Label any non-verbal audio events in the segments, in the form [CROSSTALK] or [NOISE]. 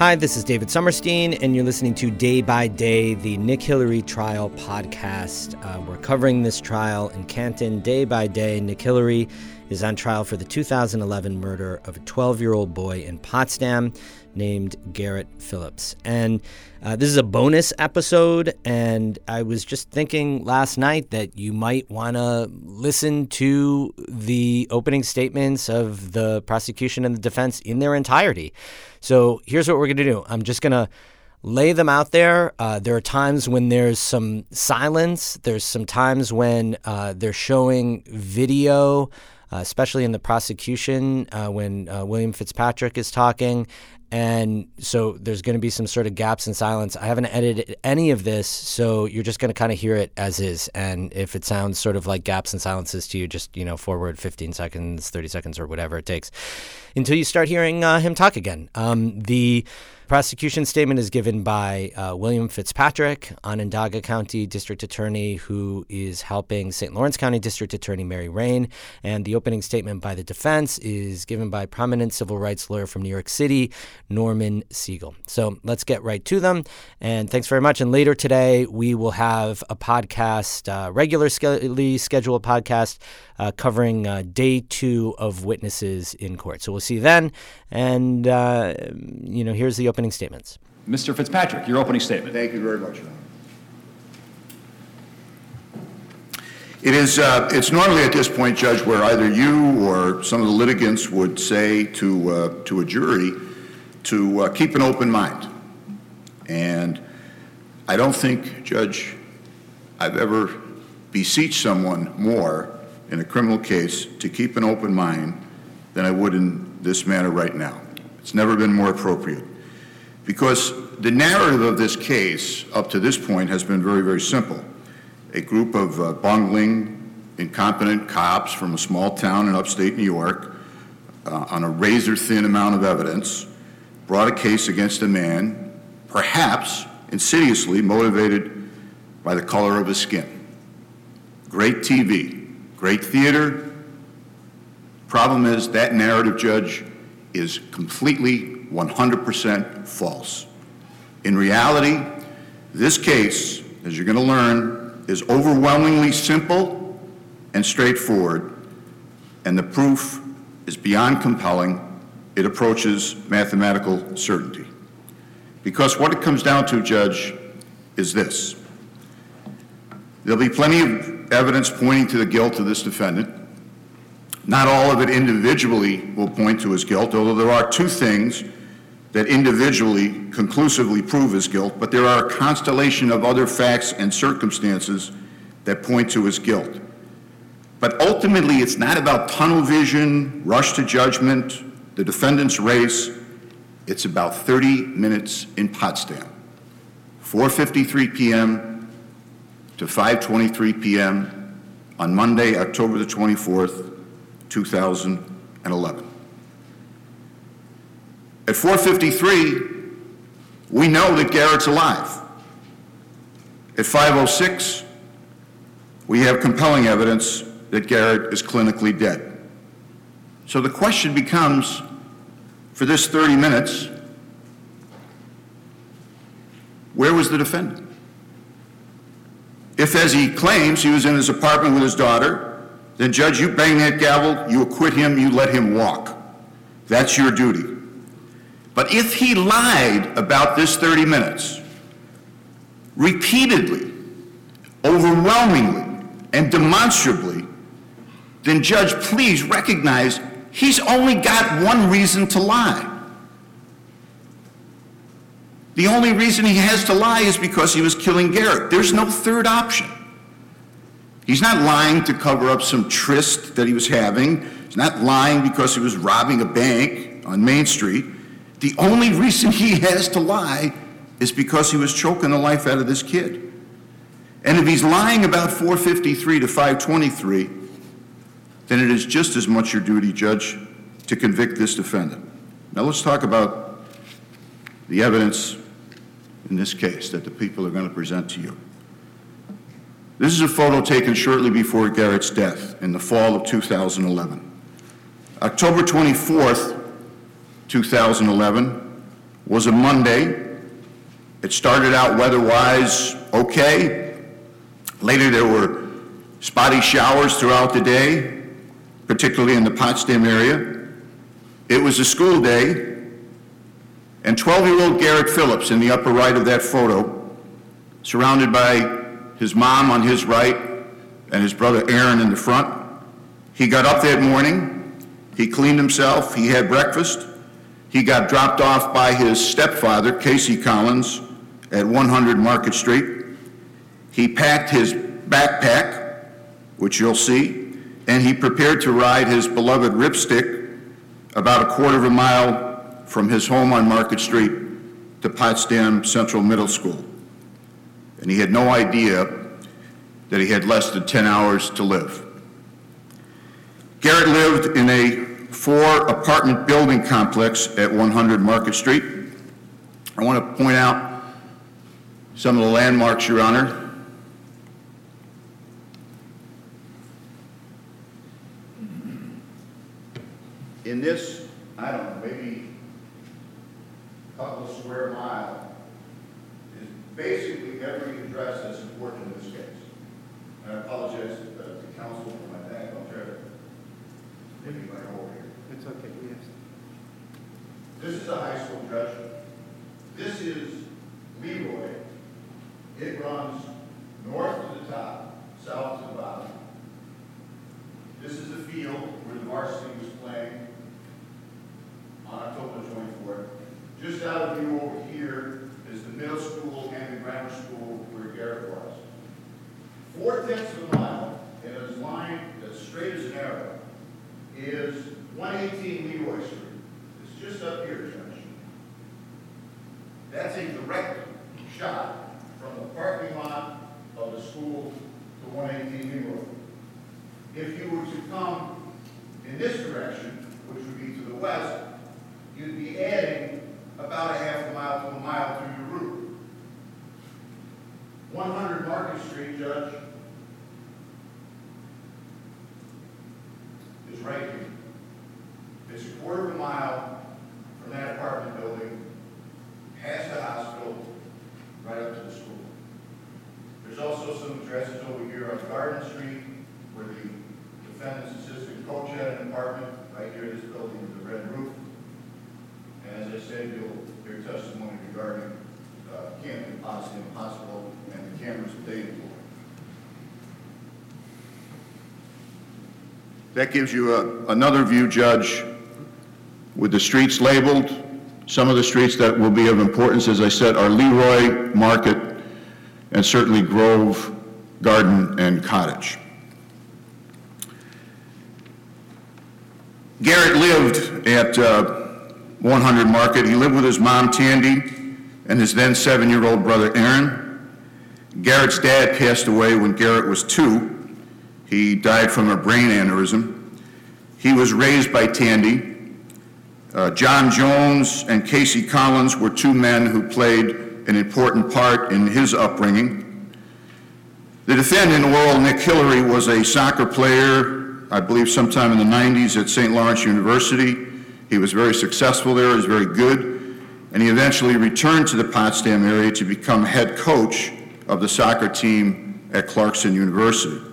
Hi, this is David Sommerstein, and you're listening to Day by Day, the Nick Hillary trial podcast. Uh, we're covering this trial in Canton day by day. Nick Hillary is on trial for the 2011 murder of a 12 year old boy in Potsdam named Garrett Phillips. And uh, this is a bonus episode, and I was just thinking last night that you might want to listen to the opening statements of the prosecution and the defense in their entirety. So here's what we're going to do I'm just going to lay them out there. Uh, there are times when there's some silence, there's some times when uh, they're showing video. Uh, especially in the prosecution uh, when uh, William Fitzpatrick is talking, and so there's going to be some sort of gaps in silence. I haven't edited any of this, so you're just going to kind of hear it as is. And if it sounds sort of like gaps and silences to you, just, you know, forward 15 seconds, 30 seconds, or whatever it takes until you start hearing uh, him talk again. Um, the prosecution statement is given by uh, William Fitzpatrick, Onondaga County District Attorney, who is helping St. Lawrence County District Attorney Mary Rain. And the opening statement by the defense is given by prominent civil rights lawyer from New York City, Norman Siegel. So let's get right to them. And thanks very much. And later today, we will have a podcast, uh, regularly scheduled podcast uh, covering uh, day two of witnesses in court. So we'll see you then. And, uh, you know, here's the opening statements. Mr. Fitzpatrick, your opening statement. Thank you very much. It is, uh, it's normally at this point, Judge, where either you or some of the litigants would say to, uh, to a jury to uh, keep an open mind. And I don't think, Judge, I've ever beseeched someone more in a criminal case to keep an open mind than I would in this matter right now. It's never been more appropriate. Because the narrative of this case up to this point has been very, very simple. A group of uh, bungling, incompetent cops from a small town in upstate New York, uh, on a razor thin amount of evidence, brought a case against a man, perhaps insidiously motivated by the color of his skin. Great TV, Great theater. Problem is, that narrative, Judge, is completely 100% false. In reality, this case, as you're going to learn, is overwhelmingly simple and straightforward, and the proof is beyond compelling. It approaches mathematical certainty. Because what it comes down to, Judge, is this. There'll be plenty of evidence pointing to the guilt of this defendant. Not all of it individually will point to his guilt, although there are two things that individually conclusively prove his guilt, but there are a constellation of other facts and circumstances that point to his guilt. But ultimately, it's not about tunnel vision, rush to judgment, the defendant's race. It's about 30 minutes in Potsdam. 4:53 p.m to 5:23 p.m. on Monday, October the 24th, 2011. At 4:53, we know that Garrett's alive. At 5:06, we have compelling evidence that Garrett is clinically dead. So the question becomes for this 30 minutes, where was the defendant? If, as he claims, he was in his apartment with his daughter, then, Judge, you bang that gavel, you acquit him, you let him walk. That's your duty. But if he lied about this 30 minutes, repeatedly, overwhelmingly, and demonstrably, then, Judge, please recognize he's only got one reason to lie. The only reason he has to lie is because he was killing Garrett. There's no third option. He's not lying to cover up some tryst that he was having. He's not lying because he was robbing a bank on Main Street. The only reason he has to lie is because he was choking the life out of this kid. And if he's lying about 453 to 523, then it is just as much your duty, Judge, to convict this defendant. Now let's talk about the evidence in this case that the people are going to present to you. This is a photo taken shortly before Garrett's death in the fall of 2011. October 24th, 2011, was a Monday. It started out weather-wise okay. Later, there were spotty showers throughout the day, particularly in the Potsdam area. It was a school day, and 12-year-old Garrett Phillips in the upper right of that photo, surrounded by his mom on his right and his brother Aaron in the front. He got up that morning, he cleaned himself, he had breakfast, he got dropped off by his stepfather, Casey Collins, at 100 Market Street. He packed his backpack, which you'll see, and he prepared to ride his beloved ripstick about a quarter of a mile from his home on Market Street to Potsdam Central Middle School. And he had no idea that he had less than 10 hours to live. Garrett lived in a four apartment building complex at 100 Market Street. I want to point out some of the landmarks, Your Honor. In this, I don't couple square mile, is basically every address that's important in this case. And I apologize uh, to counsel for my back, I'll try to maybe my over here. It's okay, yes. This is a high school judge. This is Leroy. It runs north to the top, south to the bottom. This is the field where the varsity was playing on October 24th. Just out of view over here is the middle school and the grammar school where Garrett was. Four tenths of a mile in a line as straight as an arrow is 118 Leroy Street. It's just up here, Judge. That's a direct shot from the parking lot of the school to 118 Leroy. If you were to come in this direction, which would be to the west, you'd be adding about a half a mile to a mile through your route. 100 Market Street, Judge, is right here. It's a quarter of a mile from that apartment building, past the hospital, right up to the school. There's also some addresses over here on Garden Street, where the defendant's assistant coach had an apartment, right here in this building with the red roof. And as I said, you'll hear testimony regarding uh, Canton-Potsdam Hospital and the cameras that they employ. That gives you a- another view, Judge, with the streets labeled. Some of the streets that will be of importance, as I said, are Leroy, Market, and certainly Grove, Garden, and Cottage. Garrett lived at uh, 100 Market. He lived with his mom, Tandy, and his then seven-year-old brother, Aaron. Garrett's dad passed away when Garrett was two. He died from a brain aneurysm. He was raised by Tandy. Uh, John Jones and Casey Collins were two men who played an important part in his upbringing. The defendant, Oral Nick Hillary, was a soccer player, I believe sometime in the 90s at St. Lawrence University. He was very successful there, he was very good, and he eventually returned to the Potsdam area to become head coach of the soccer team at Clarkson University.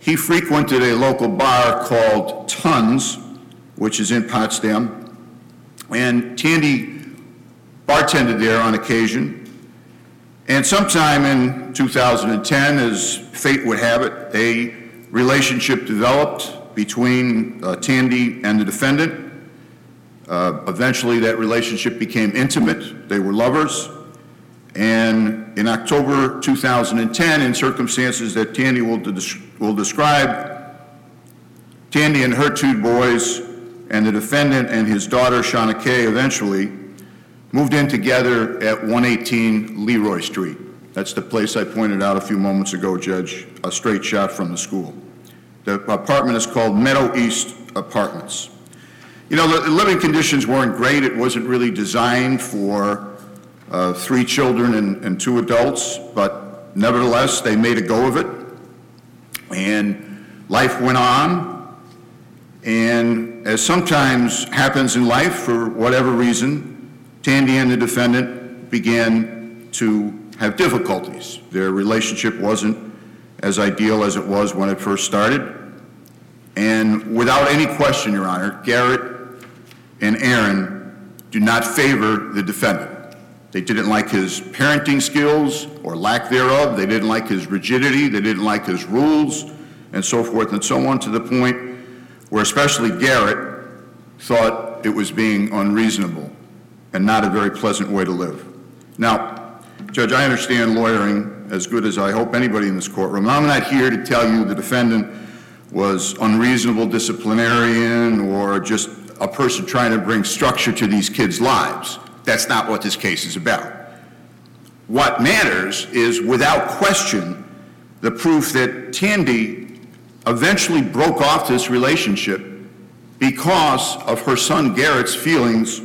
He frequented a local bar called Tons, which is in Potsdam, and Tandy bartended there on occasion. And sometime in 2010, as fate would have it, a relationship developed between uh, Tandy and the defendant. Uh, Eventually, that relationship became intimate. They were lovers. And in October 2010, in circumstances that Tandy will, des- will describe, Tandy and her two boys and the defendant and his daughter, Shauna Kay, eventually moved in together at 118 Leroy Street. That's the place I pointed out a few moments ago, Judge, a straight shot from the school. The apartment is called Meadow East Apartments. You know, the living conditions weren't great. It wasn't really designed for uh, three children and, and two adults, but nevertheless, they made a go of it. And life went on. And as sometimes happens in life, for whatever reason, Tandy and the defendant began to have difficulties. Their relationship wasn't as ideal as it was when it first started. And without any question, Your Honor, Garrett and Aaron do not favor the defendant. They didn't like his parenting skills or lack thereof. They didn't like his rigidity. They didn't like his rules and so forth and so on to the point where especially Garrett thought it was being unreasonable and not a very pleasant way to live. Now, Judge, I understand lawyering as good as I hope anybody in this courtroom. I'm not here to tell you the defendant was unreasonable disciplinarian or just a person trying to bring structure to these kids' lives. That's not what this case is about. What matters is, without question, the proof that Tandy eventually broke off this relationship because of her son Garrett's feelings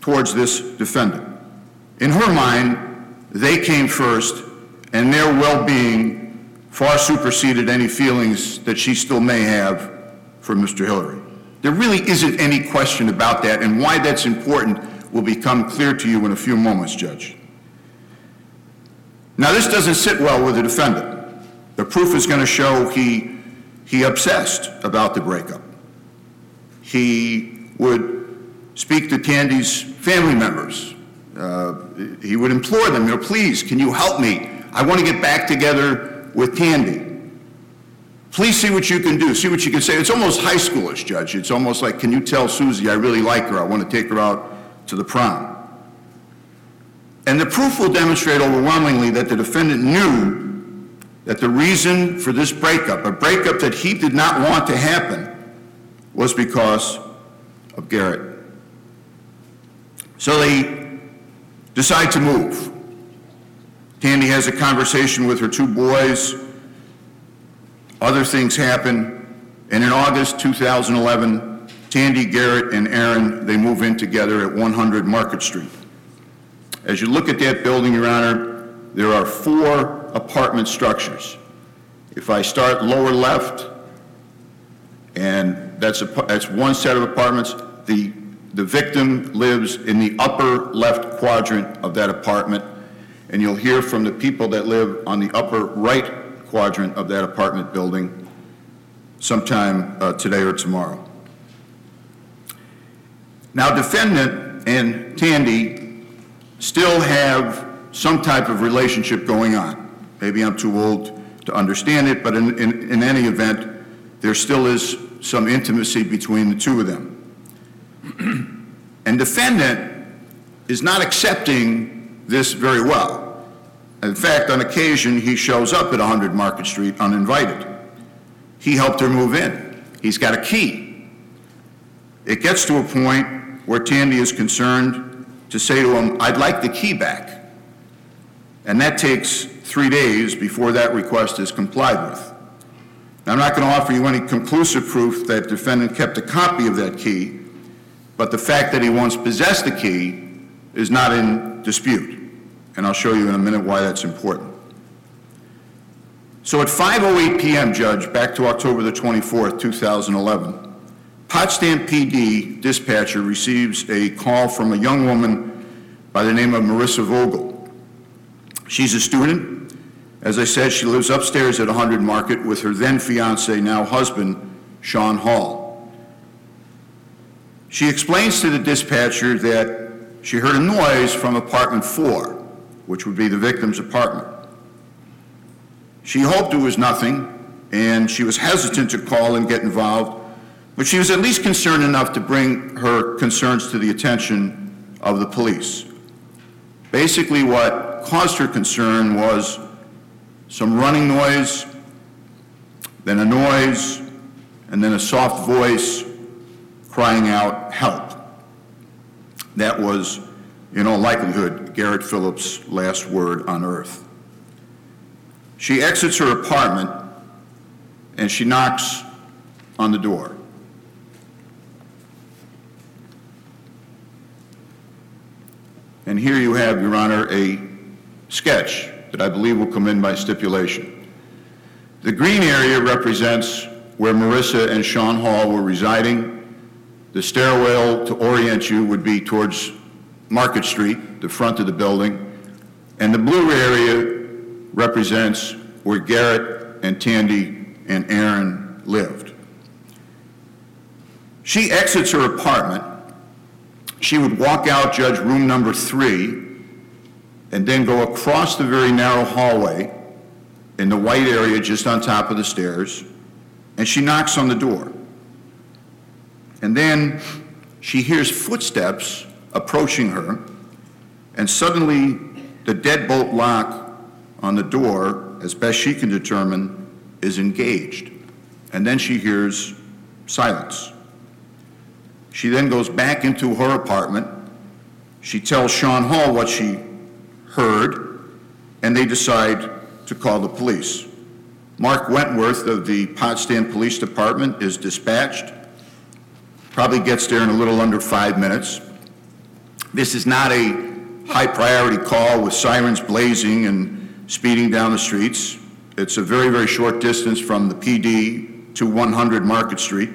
towards this defendant. In her mind, they came first, and their well being far superseded any feelings that she still may have for Mr. Hillary. There really isn't any question about that, and why that's important will become clear to you in a few moments, Judge. Now, this doesn't sit well with the defendant. The proof is going to show he, he obsessed about the breakup. He would speak to Tandy's family members. Uh, he would implore them, you know, please, can you help me? I want to get back together with Candy. Please see what you can do, see what you can say. It's almost high schoolish, Judge. It's almost like, can you tell Susie I really like her? I want to take her out to the prom. And the proof will demonstrate overwhelmingly that the defendant knew that the reason for this breakup, a breakup that he did not want to happen, was because of Garrett. So they decide to move. Tandy has a conversation with her two boys. Other things happen. And in August 2011, Tandy, Garrett, and Aaron, they move in together at 100 Market Street. As you look at that building, Your Honor, there are four apartment structures. If I start lower left, and that's, a, that's one set of apartments, the, the victim lives in the upper left quadrant of that apartment, and you'll hear from the people that live on the upper right quadrant of that apartment building sometime uh, today or tomorrow. Now, defendant and Tandy still have some type of relationship going on. Maybe I'm too old to understand it, but in, in, in any event, there still is some intimacy between the two of them. [CLEARS THROAT] and defendant is not accepting this very well. In fact, on occasion, he shows up at 100 Market Street uninvited. He helped her move in. He's got a key. It gets to a point where Tandy is concerned to say to him, I'd like the key back. And that takes three days before that request is complied with. Now, I'm not going to offer you any conclusive proof that defendant kept a copy of that key, but the fact that he once possessed the key is not in dispute. And I'll show you in a minute why that's important. So at 5:08 p.m., Judge, back to October the 24th, 2011, Potsdam PD dispatcher receives a call from a young woman by the name of Marissa Vogel. She's a student. As I said, she lives upstairs at 100 Market with her then fiance, now husband, Sean Hall. She explains to the dispatcher that she heard a noise from apartment four, which would be the victim's apartment. She hoped it was nothing, and she was hesitant to call and get involved, but she was at least concerned enough to bring her concerns to the attention of the police. Basically, what caused her concern was some running noise, then a noise, and then a soft voice crying out, help. That was, in all likelihood, Garrett Phillips' last word on earth. She exits her apartment and she knocks on the door. And here you have, Your Honor, a sketch that I believe will come in by stipulation. The green area represents where Marissa and Sean Hall were residing. The stairwell to orient you would be towards Market Street, the front of the building, and the blue area represents where Garrett and Tandy and Aaron lived. She exits her apartment. She would walk out, judge room number three, and then go across the very narrow hallway in the white area just on top of the stairs, and she knocks on the door. And then she hears footsteps approaching her, and suddenly the deadbolt lock on the door, as best she can determine, is engaged. And then she hears silence. She then goes back into her apartment. She tells Sean Hall what she heard, and they decide to call the police. Mark Wentworth of the Potsdam Police Department is dispatched, probably gets there in a little under five minutes. This is not a high priority call with sirens blazing and speeding down the streets. It's a very, very short distance from the PD to 100 Market Street.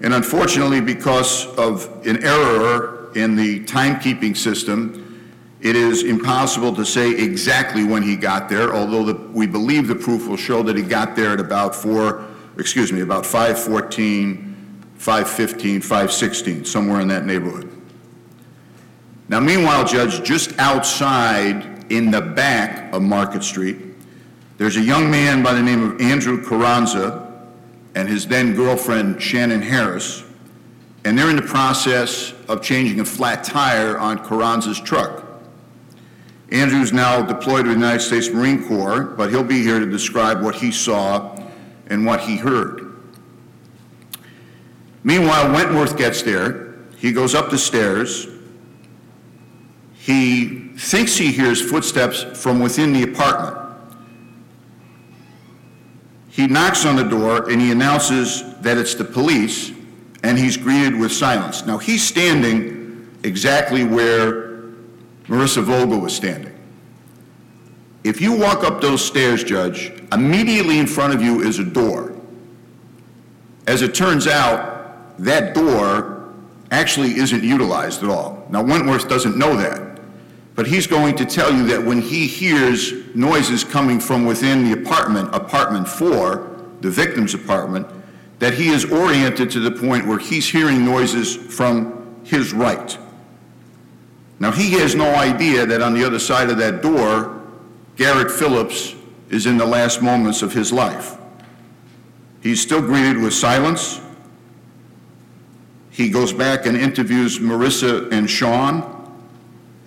And unfortunately, because of an error in the timekeeping system, it is impossible to say exactly when he got there, although the, we believe the proof will show that he got there at about 4, excuse me, about 514, 515, 516, somewhere in that neighborhood. Now, meanwhile, Judge, just outside in the back of Market Street, there's a young man by the name of Andrew Carranza and his then girlfriend, Shannon Harris, and they're in the process of changing a flat tire on Carranza's truck. Andrew's now deployed to the United States Marine Corps, but he'll be here to describe what he saw and what he heard. Meanwhile, Wentworth gets there. He goes up the stairs. He thinks he hears footsteps from within the apartment. He knocks on the door and he announces that it's the police, and he's greeted with silence. Now, he's standing exactly where Marissa Vogel was standing. If you walk up those stairs, Judge, immediately in front of you is a door. As it turns out, that door actually isn't utilized at all. Now, Wentworth doesn't know that, but he's going to tell you that when he hears noises coming from within the apartment, apartment four, the victim's apartment, that he is oriented to the point where he's hearing noises from his right. Now, he has no idea that on the other side of that door, Garrett Phillips is in the last moments of his life. He's still greeted with silence. He goes back and interviews Marissa and Sean.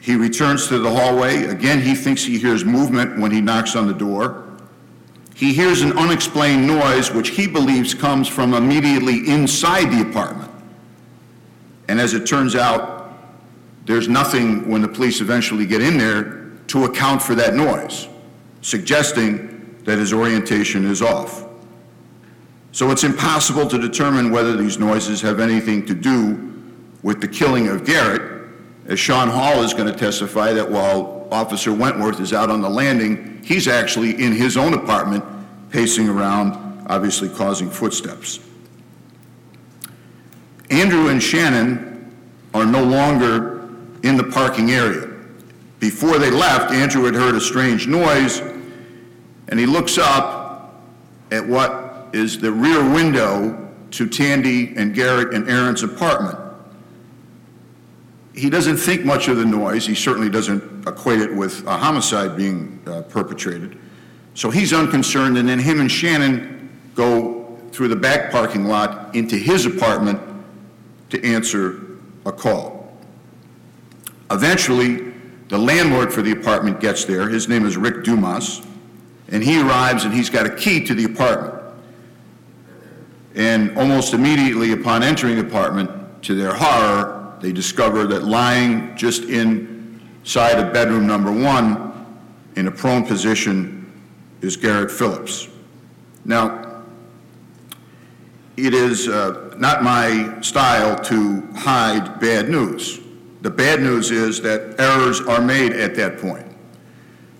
He returns to the hallway. Again, he thinks he hears movement when he knocks on the door. He hears an unexplained noise, which he believes comes from immediately inside the apartment. And as it turns out, there's nothing when the police eventually get in there to account for that noise, suggesting that his orientation is off. So it's impossible to determine whether these noises have anything to do with the killing of Garrett, as Sean Hall is going to testify that while Officer Wentworth is out on the landing, he's actually in his own apartment pacing around, obviously causing footsteps. Andrew and Shannon are no longer in the parking area. Before they left, Andrew had heard a strange noise, and he looks up at what is the rear window to Tandy and Garrett and Aaron's apartment. He doesn't think much of the noise. He certainly doesn't equate it with a homicide being uh, perpetrated. So he's unconcerned, and then him and Shannon go through the back parking lot into his apartment to answer a call. Eventually, the landlord for the apartment gets there. His name is Rick Dumas. And he arrives and he's got a key to the apartment. And almost immediately upon entering the apartment, to their horror, they discover that lying just inside of bedroom number one, in a prone position, is Garrett Phillips. Now, it is uh, not my style to hide bad news. The bad news is that errors are made at that point.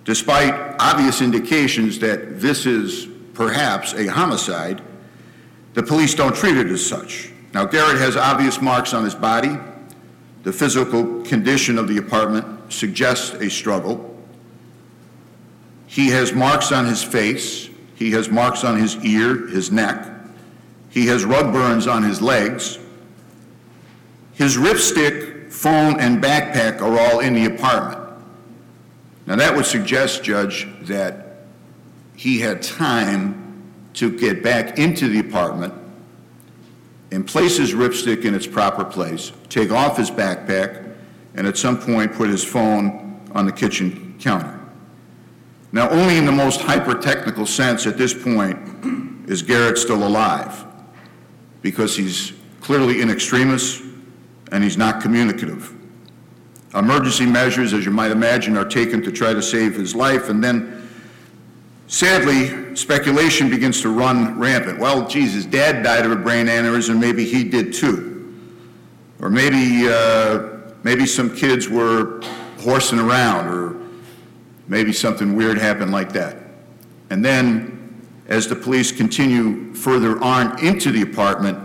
Despite obvious indications that this is perhaps a homicide, the police don't treat it as such. Now, Garrett has obvious marks on his body. The physical condition of the apartment suggests a struggle. He has marks on his face. He has marks on his ear, his neck. He has rug burns on his legs. His ripstick, phone, and backpack are all in the apartment. Now, that would suggest, Judge, that he had time to get back into the apartment and place his ripstick in its proper place, take off his backpack, and at some point put his phone on the kitchen counter. Now, only in the most hyper-technical sense at this point is Garrett still alive, because he's clearly in extremis and he's not communicative. Emergency measures, as you might imagine, are taken to try to save his life, and then sadly, speculation begins to run rampant. Well, geez, his dad died of a brain aneurysm, maybe he did too. Or maybe, uh, maybe some kids were horsing around, or maybe something weird happened like that. And then, as the police continue further on into the apartment,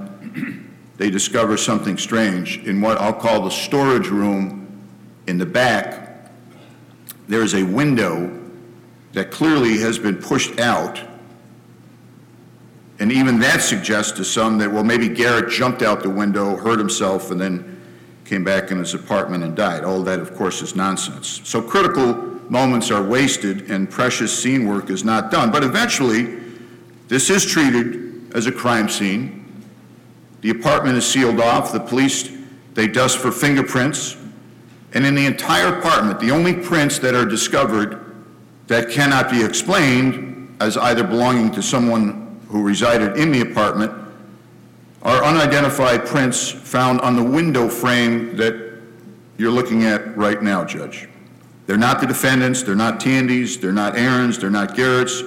[CLEARS THROAT] they discover something strange in what I'll call the storage room in the back. There is a window that clearly has been pushed out. And even that suggests to some that, well, maybe Garrett jumped out the window, hurt himself, and then came back in his apartment and died. All that, of course, is nonsense. So critical moments are wasted and precious scene work is not done. But eventually, this is treated as a crime scene. The apartment is sealed off. The police, they dust for fingerprints. And in the entire apartment, the only prints that are discovered that cannot be explained as either belonging to someone who resided in the apartment are unidentified prints found on the window frame that you're looking at right now, Judge. They're not the defendants, they're not Tandy's, they're not Aaron's, they're not Garrett's,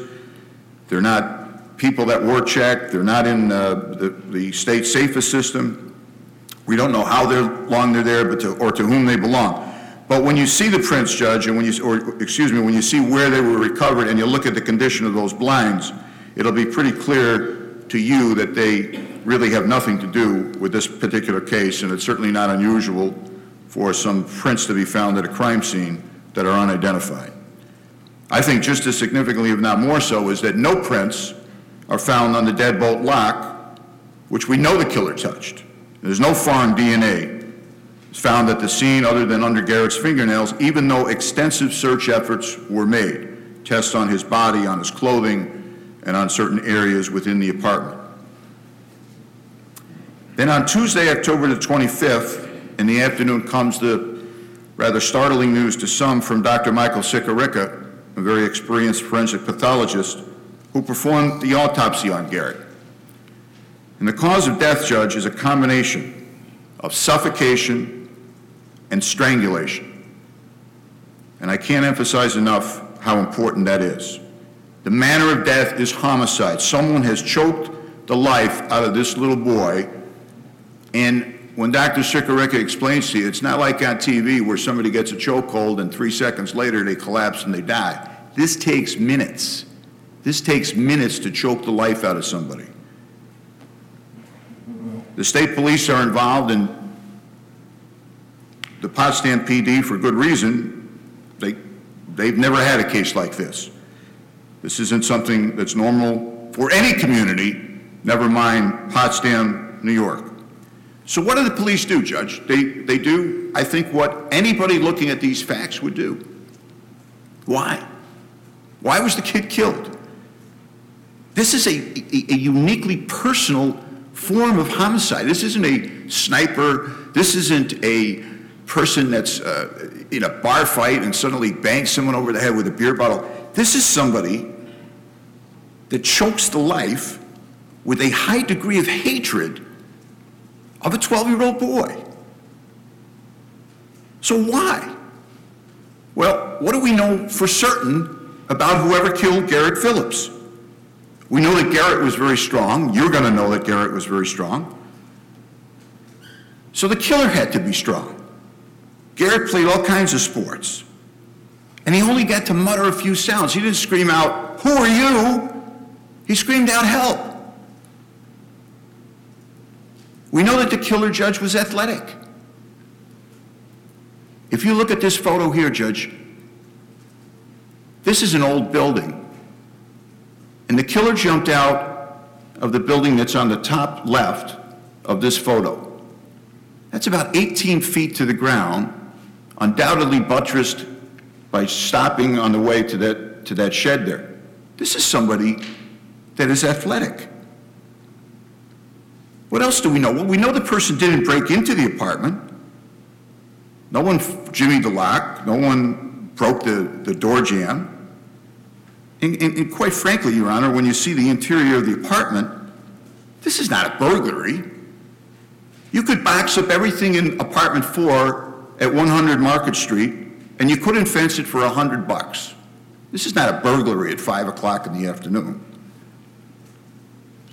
they're not people that were checked, they're not in uh, the, the state's AFIS system. We don't know how they're, long they're there, but to, or to whom they belong. But when you see the prints, Judge, and when you, or excuse me, when you see where they were recovered and you look at the condition of those blinds, it'll be pretty clear to you that they really have nothing to do with this particular case, and it's certainly not unusual for some prints to be found at a crime scene that are unidentified. I think just as significantly, if not more so, is that no prints are found on the deadbolt lock, which we know the killer touched. There's no foreign DNA found at the scene other than under Garrett's fingernails, even though extensive search efforts were made. Tests on his body, on his clothing, and on certain areas within the apartment. Then on Tuesday, October the 25th, in the afternoon comes the rather startling news to some from Dr. Michael Sikirica, a very experienced forensic pathologist, who performed the autopsy on Garrett. And the cause of death, Judge, is a combination of suffocation and strangulation. And I can't emphasize enough how important that is. The manner of death is homicide. Someone has choked the life out of this little boy. And when Dr. Sikirica explains to you, it's not like on TV where somebody gets a chokehold and three seconds later they collapse and they die. This takes minutes. This takes minutes to choke the life out of somebody. The state police are involved in the Potsdam PD for good reason. They, they've never had a case like this. This isn't something that's normal for any community, never mind Potsdam, New York. So what do the police do, Judge? They, they do, I think, what anybody looking at these facts would do. Why? Why was the kid killed? This is a, a, a uniquely personal form of homicide. This isn't a sniper. This isn't a person that's uh, in a bar fight and suddenly bangs someone over the head with a beer bottle. This is somebody that chokes the life with a high degree of hatred of a 12 year old boy. So, why? Well, what do we know for certain about whoever killed Garrett Phillips? We know that Garrett was very strong. You're going to know that Garrett was very strong. So the killer had to be strong. Garrett played all kinds of sports. And he only got to mutter a few sounds. He didn't scream out, Who are you? He screamed out, Help. We know that the killer judge was athletic. If you look at this photo here, Judge, this is an old building. And the killer jumped out of the building that's on the top left of this photo. That's about 18 feet to the ground, undoubtedly buttressed by stopping on the way to that, to that shed there. This is somebody that is athletic. What else do we know? Well, we know the person didn't break into the apartment. No one jimmied the lock. No one broke the, the door jamb. And, and, and quite frankly, Your Honor, when you see the interior of the apartment, this is not a burglary. You could box up everything in apartment four at 100 Market Street, and you couldn't fence it for 100 bucks. This is not a burglary at 5 o'clock in the afternoon.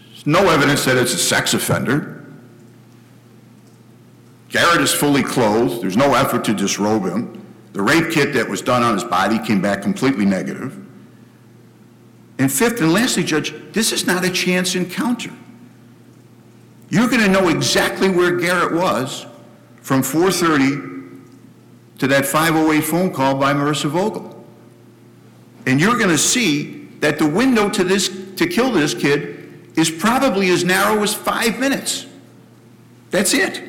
There's no evidence that it's a sex offender. Garrett is fully clothed. There's no effort to disrobe him. The rape kit that was done on his body came back completely negative. And fifth and lastly, Judge, this is not a chance encounter. You're going to know exactly where Garrett was from 4:30 to that 508 phone call by Marissa Vogel. And you're going to see that the window to this to kill this kid is probably as narrow as 5 minutes. That's it.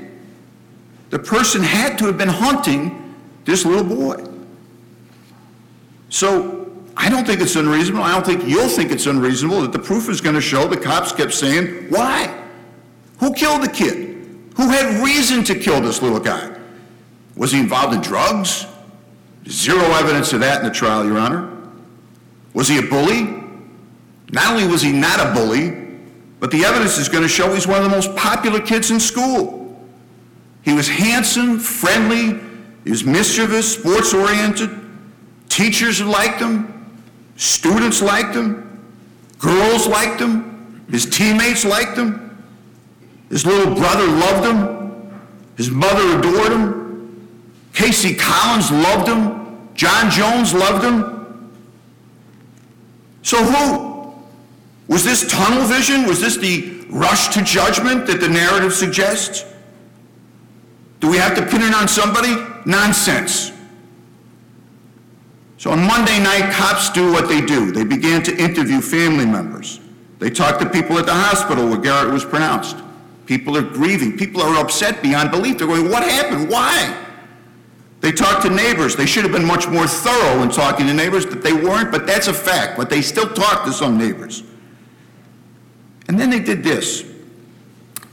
The person had to have been hunting this little boy. So I don't think it's unreasonable. I don't think you'll think it's unreasonable that the proof is going to show the cops kept saying, why? Who killed the kid? Who had reason to kill this little guy? Was he involved in drugs? Zero evidence of that in the trial, Your Honor. Was he a bully? Not only was he not a bully, but the evidence is going to show he's one of the most popular kids in school. He was handsome, friendly, he was mischievous, sports oriented. Teachers liked him, students liked him, girls liked him, his teammates liked him. His little brother loved him. His mother adored him. Casey Collins loved him. John Jones loved him. So who? Was this tunnel vision? Was this the rush to judgment that the narrative suggests? Do we have to pin it on somebody? Nonsense. So on Monday night, cops do what they do. They began to interview family members. They talked to people at the hospital where Garrett was pronounced. People are grieving. People are upset beyond belief. They're going, what happened? Why? They talked to neighbors. They should have been much more thorough in talking to neighbors, but they weren't, but that's a fact. But they still talked to some neighbors. And then they did this.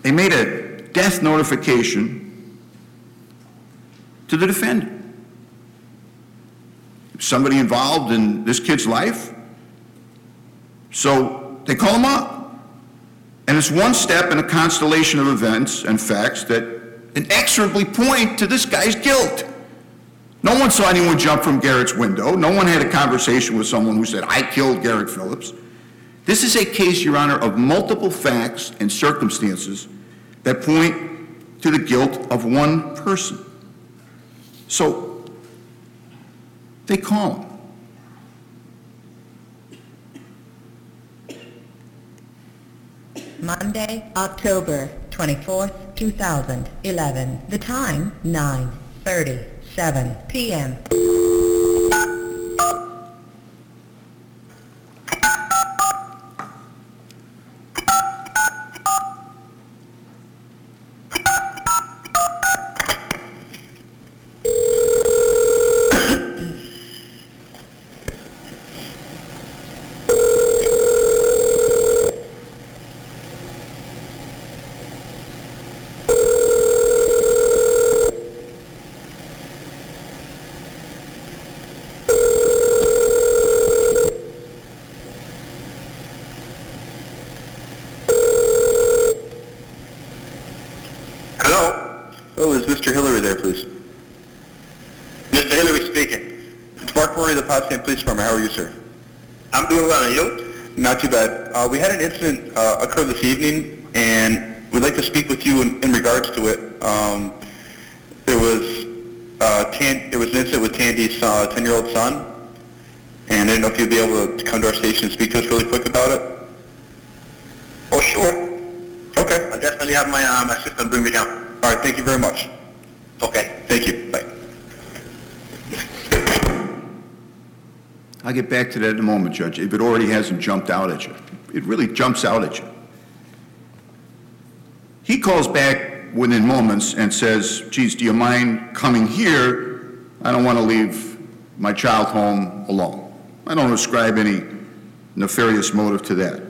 They made a death notification to the defendant. Somebody involved in this kid's life. So they call him up. And it's one step in a constellation of events and facts that inexorably point to this guy's guilt. No one saw anyone jump from Garrett's window. No one had a conversation with someone who said, I killed Garrett Phillips. This is a case, Your Honor, of multiple facts and circumstances that point to the guilt of one person. So they call him. Monday, October 24th, 2011. The time, 9.37 p.m. Hello? Oh, is Mr. Hillary there, please? Mr. Hillary speaking. It's Mark Murray of the Potsdam Police Department. How are you, sir? I'm doing well, and you? Not too bad. Uh, we had an incident uh, occur this evening, and we'd like to speak with you in, in regards to it. Um, there was uh, Tan- there was an incident with Tandy's uh, 10-year-old son, and I didn't know if you'd be able to come to our station and speak to us really quick about it. Oh, sure. Okay. I'll definitely have my, uh, my assistant bring me down. All right. Thank you very much. Okay. Thank you. Bye. I'll get back to that in a moment, Judge, if it already hasn't jumped out at you. It really jumps out at you. He calls back within moments and says, geez, do you mind coming here? I don't want to leave my child home alone. I don't ascribe any nefarious motive to that.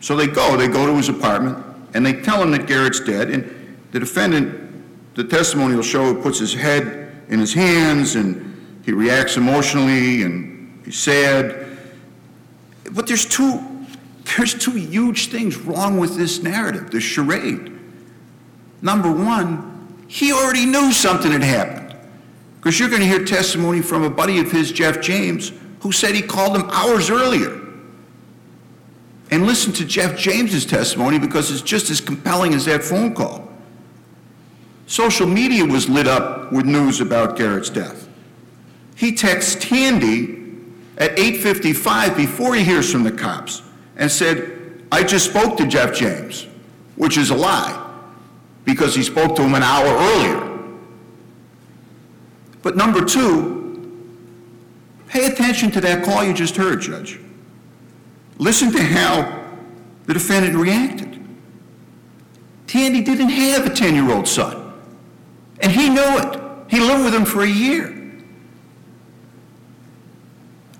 So they go, they go to his apartment, and they tell him that Garrett's dead, and the defendant, the testimony will show, puts his head in his hands, and he reacts emotionally, and he's sad. But there's two, there's two huge things wrong with this narrative, this charade. Number one, he already knew something had happened. Because you're going to hear testimony from a buddy of his, Jeff James, who said he called him hours earlier. And listen to Jeff James's testimony because it's just as compelling as that phone call. Social media was lit up with news about Garrett's death. He texts Tandy at 8:55 before he hears from the cops and said, "I just spoke to Jeff James," which is a lie because he spoke to him an hour earlier. But number 2, pay attention to that call you just heard, Judge. Listen to how the defendant reacted. Tandy didn't have a 10-year-old son, and he knew it. He lived with him for a year.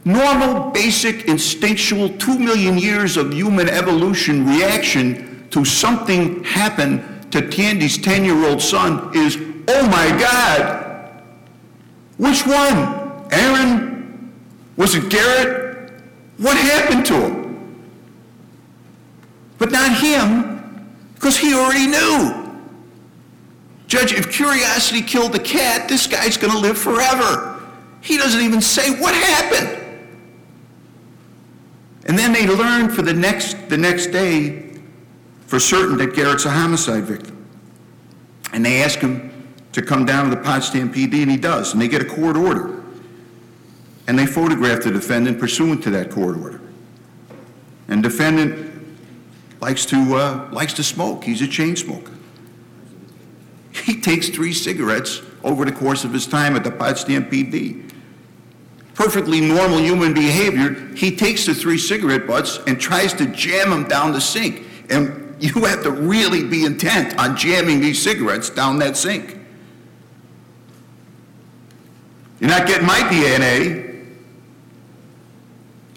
Normal, basic, instinctual, two million years of human evolution reaction to something happen to Tandy's 10-year-old son is, oh my God, which one? Aaron? Was it Garrett? What happened to him? But not him, because he already knew. Judge, if curiosity killed the cat, this guy's going to live forever. He doesn't even say what happened. And then they learn for the next, the next day for certain that Garrett's a homicide victim. And they ask him to come down to the Potsdam PD, and he does. And they get a court order. And they photograph the defendant pursuant to that court order. And defendant likes to, uh, likes to smoke. He's a chain smoker. He takes three cigarettes over the course of his time at the Potsdam PD. Perfectly normal human behavior, he takes the three cigarette butts and tries to jam them down the sink. And you have to really be intent on jamming these cigarettes down that sink. You're not getting my DNA.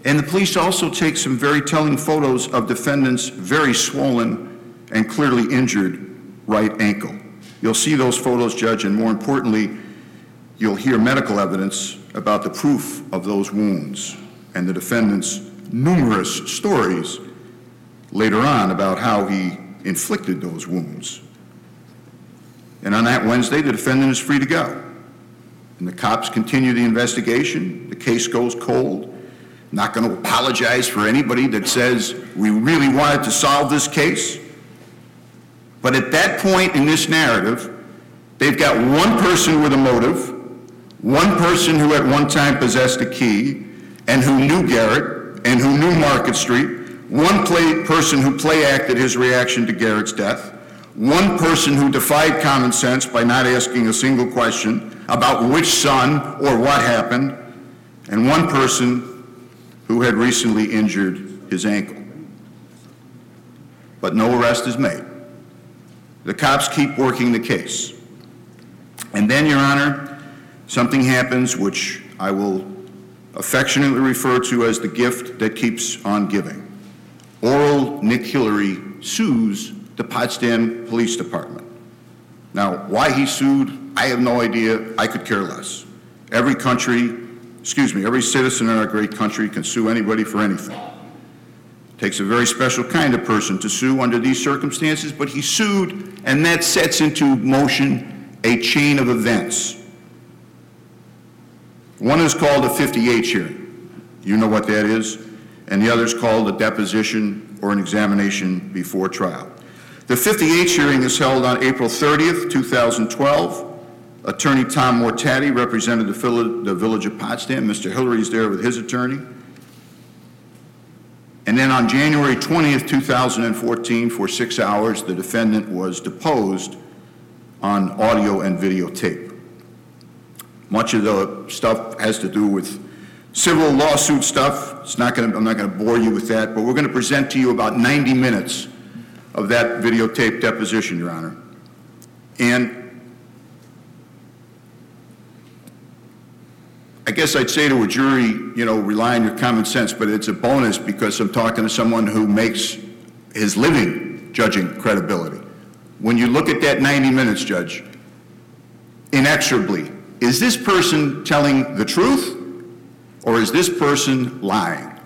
And the police also take some very telling photos of defendant's very swollen and clearly injured right ankle. You'll see those photos, Judge, and more importantly, you'll hear medical evidence about the proof of those wounds and the defendant's numerous stories later on about how he inflicted those wounds. And on that Wednesday, the defendant is free to go. And the cops continue the investigation. The case goes cold. Not going to apologize for anybody that says we really wanted to solve this case. But at that point in this narrative, they've got one person with a motive, one person who at one time possessed a key and who knew Garrett and who knew Market Street, one play, person who play acted his reaction to Garrett's death, one person who defied common sense by not asking a single question about which son or what happened, and one person who had recently injured his ankle. But no arrest is made. The cops keep working the case. And then, Your Honor, something happens which I will affectionately refer to as the gift that keeps on giving. Oral Nick Hillary sues the Potsdam Police Department. Now, why he sued, I have no idea. I could care less. Every country excuse me, every citizen in our great country can sue anybody for anything. It takes a very special kind of person to sue under these circumstances, but he sued, and that sets into motion a chain of events. One is called a 50H hearing. You know what that is. And the other is called a deposition or an examination before trial. The 50H hearing is held on April 30th, 2012. Attorney Tom Mortati represented the, the village of Potsdam. Mr. Hillary is there with his attorney. And then on January 20th, 2014, for six hours, the defendant was deposed on audio and videotape. Much of the stuff has to do with civil lawsuit stuff. It's not going I'm not going to bore you with that, but we're going to present to you about 90 minutes of that videotape deposition, Your Honor. And I guess I'd say to a jury, you know, rely on your common sense, but it's a bonus because I'm talking to someone who makes his living judging credibility. When you look at that 90 minutes, Judge, inexorably, is this person telling the truth or is this person lying?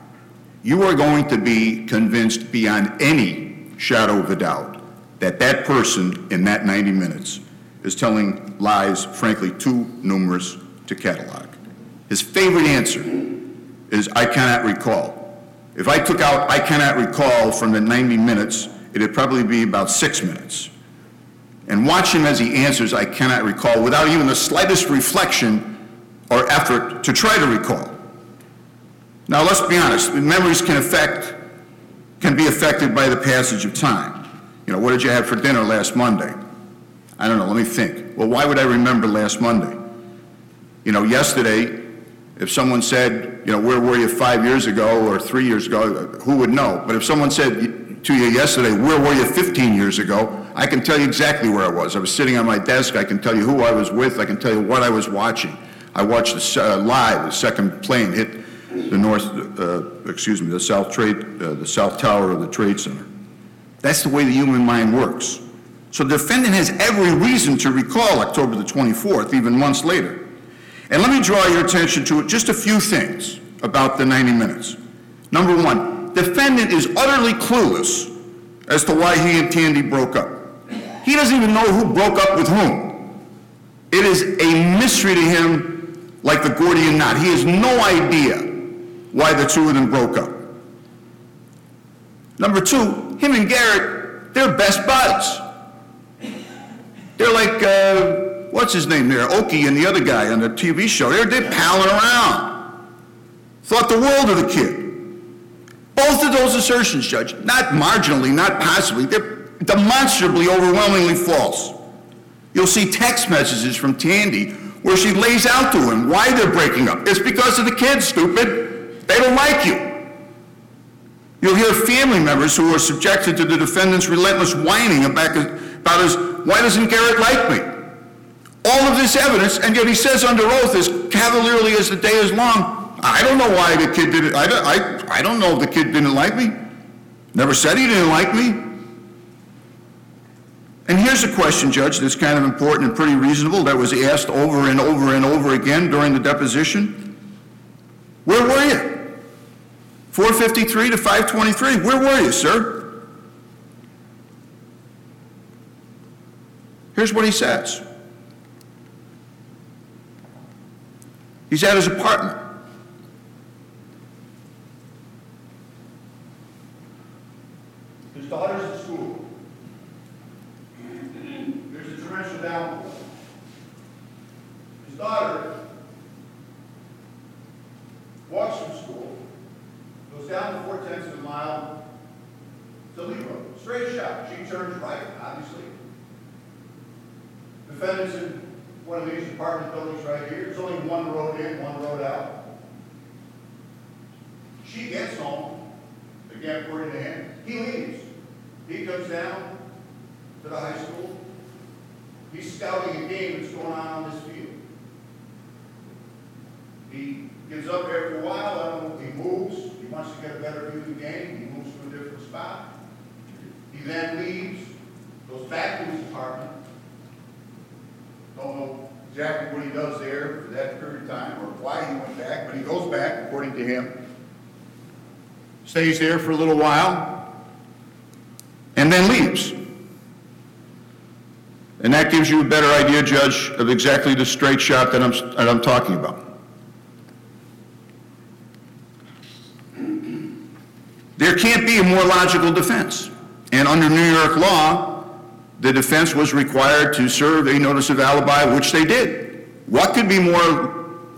You are going to be convinced beyond any shadow of a doubt that that person in that 90 minutes is telling lies, frankly, too numerous to catalog. His favorite answer is, I cannot recall. If I took out I cannot recall from the 90 minutes, it'd probably be about six minutes. And watch him as he answers, I cannot recall, without even the slightest reflection or effort to try to recall. Now, let's be honest, memories can affect, can be affected by the passage of time. You know, what did you have for dinner last Monday? I don't know, let me think. Well, why would I remember last Monday? You know, yesterday, if someone said, you know, where were you five years ago or three years ago, who would know? But if someone said to you yesterday, where were you 15 years ago, I can tell you exactly where I was. I was sitting on my desk, I can tell you who I was with, I can tell you what I was watching. I watched the, uh, live, the second plane hit the north, uh, excuse me, the south trade, uh, the south tower of the Trade Center. That's the way the human mind works. So the defendant has every reason to recall October the 24th, even months later. And let me draw your attention to just a few things about the 90 minutes. Number one, defendant is utterly clueless as to why he and Tandy broke up. He doesn't even know who broke up with whom. It is a mystery to him like the Gordian knot. He has no idea why the two of them broke up. Number two, him and Garrett, they're best buds. They're like, uh, what's his name there? Okie and the other guy on the TV show. They're, they're palling around. Thought the world of the kid. Both of those assertions, Judge, not marginally, not possibly, they're demonstrably, overwhelmingly false. You'll see text messages from Tandy where she lays out to him why they're breaking up. It's because of the kids, stupid. They don't like you. You'll hear family members who are subjected to the defendant's relentless whining about his, why doesn't Garrett like me? All of this evidence, and yet he says under oath as cavalierly as the day is long, I don't know why the kid didn't, I, I, I don't know if the kid didn't like me. Never said he didn't like me. And here's a question, Judge, that's kind of important and pretty reasonable, that was asked over and over and over again during the deposition. Where were you? 453 to 523, where were you, sir? Here's what he says. He's at his apartment. His daughter's at school. There's a torrential downpour. His daughter walks from school, goes down the four tenths of a mile to Road, straight shot. She turns right, obviously. Defendant's in one of these apartment buildings right here. There's only one road in, one road out. She gets home, the again, according to him. He leaves. He comes down to the high school. He's scouting a game that's going on on this field. He gives up after a while, I don't know, he moves, he wants to get a better view of the game, he moves to a different spot. He then leaves, goes back to his apartment. Don't know exactly what he does there for that period of time or why he went back, but he goes back, according to him. Stays there for a little while, and then leaves. And that gives you a better idea, Judge, of exactly the straight shot that I'm, that I'm talking about. There can't be a more logical defense. And under New York law, the defense was required to serve a notice of alibi, which they did. What could be more,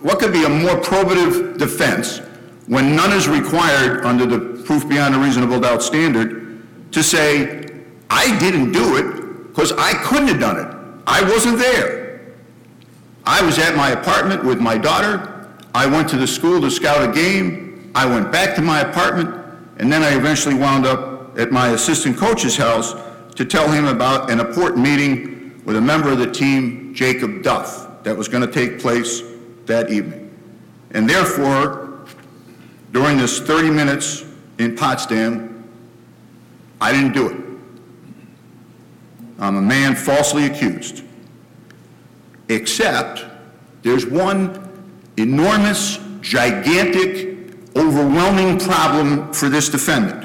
what could be a more probative defense when none is required under the proof beyond a reasonable doubt standard to say, I didn't do it because I couldn't have done it. I wasn't there. I was at my apartment with my daughter. I went to the school to scout a game, I went back to my apartment, and then I eventually wound up at my assistant coach's house to tell him about an important meeting with a member of the team, Jacob Duff, that was going to take place that evening. And therefore, during this 30 minutes in Potsdam, I didn't do it. I'm a man falsely accused. Except there's one enormous, gigantic, overwhelming problem for this defendant.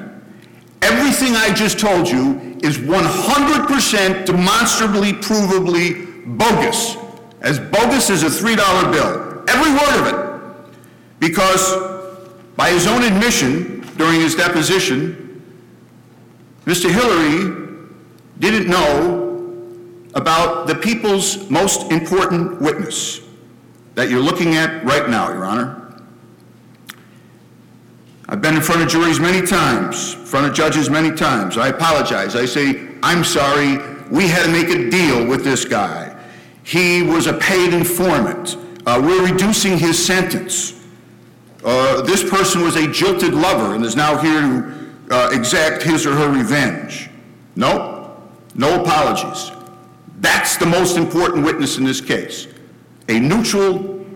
Everything I just told you is 100% demonstrably, provably bogus. As bogus as a $3 bill. Every word of it. Because by his own admission during his deposition, Mr. Hillary didn't know about the people's most important witness that you're looking at right now, Your Honor. I've been in front of juries many times, in front of judges many times. I apologize. I say, I'm sorry, we had to make a deal with this guy. He was a paid informant. Uh, we're reducing his sentence. Uh, this person was a jilted lover and is now here to uh, exact his or her revenge. No, no apologies. That's the most important witness in this case. A neutral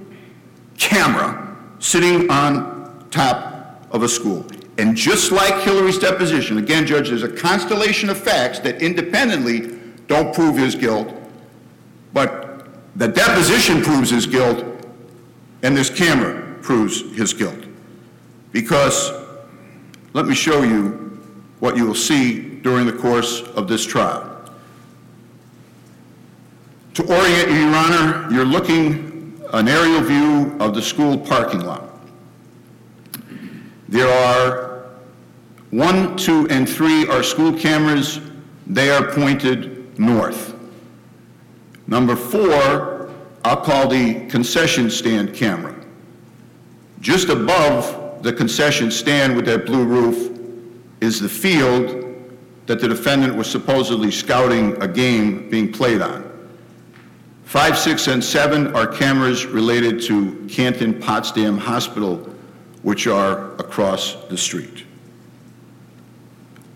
camera sitting on top of a school. And just like Hillary's deposition, again, Judge, there's a constellation of facts that independently don't prove his guilt, but the deposition proves his guilt, and this camera proves his guilt. Because, let me show you what you will see during the course of this trial. To orient you, Your Honor, you're looking an aerial view of the school parking lot. There are one, two, and three are school cameras. They are pointed north. Number four, I'll call the concession stand camera. Just above the concession stand with that blue roof is the field that the defendant was supposedly scouting a game being played on. Five, six, and seven are cameras related to Canton Potsdam Hospital, which are across the street.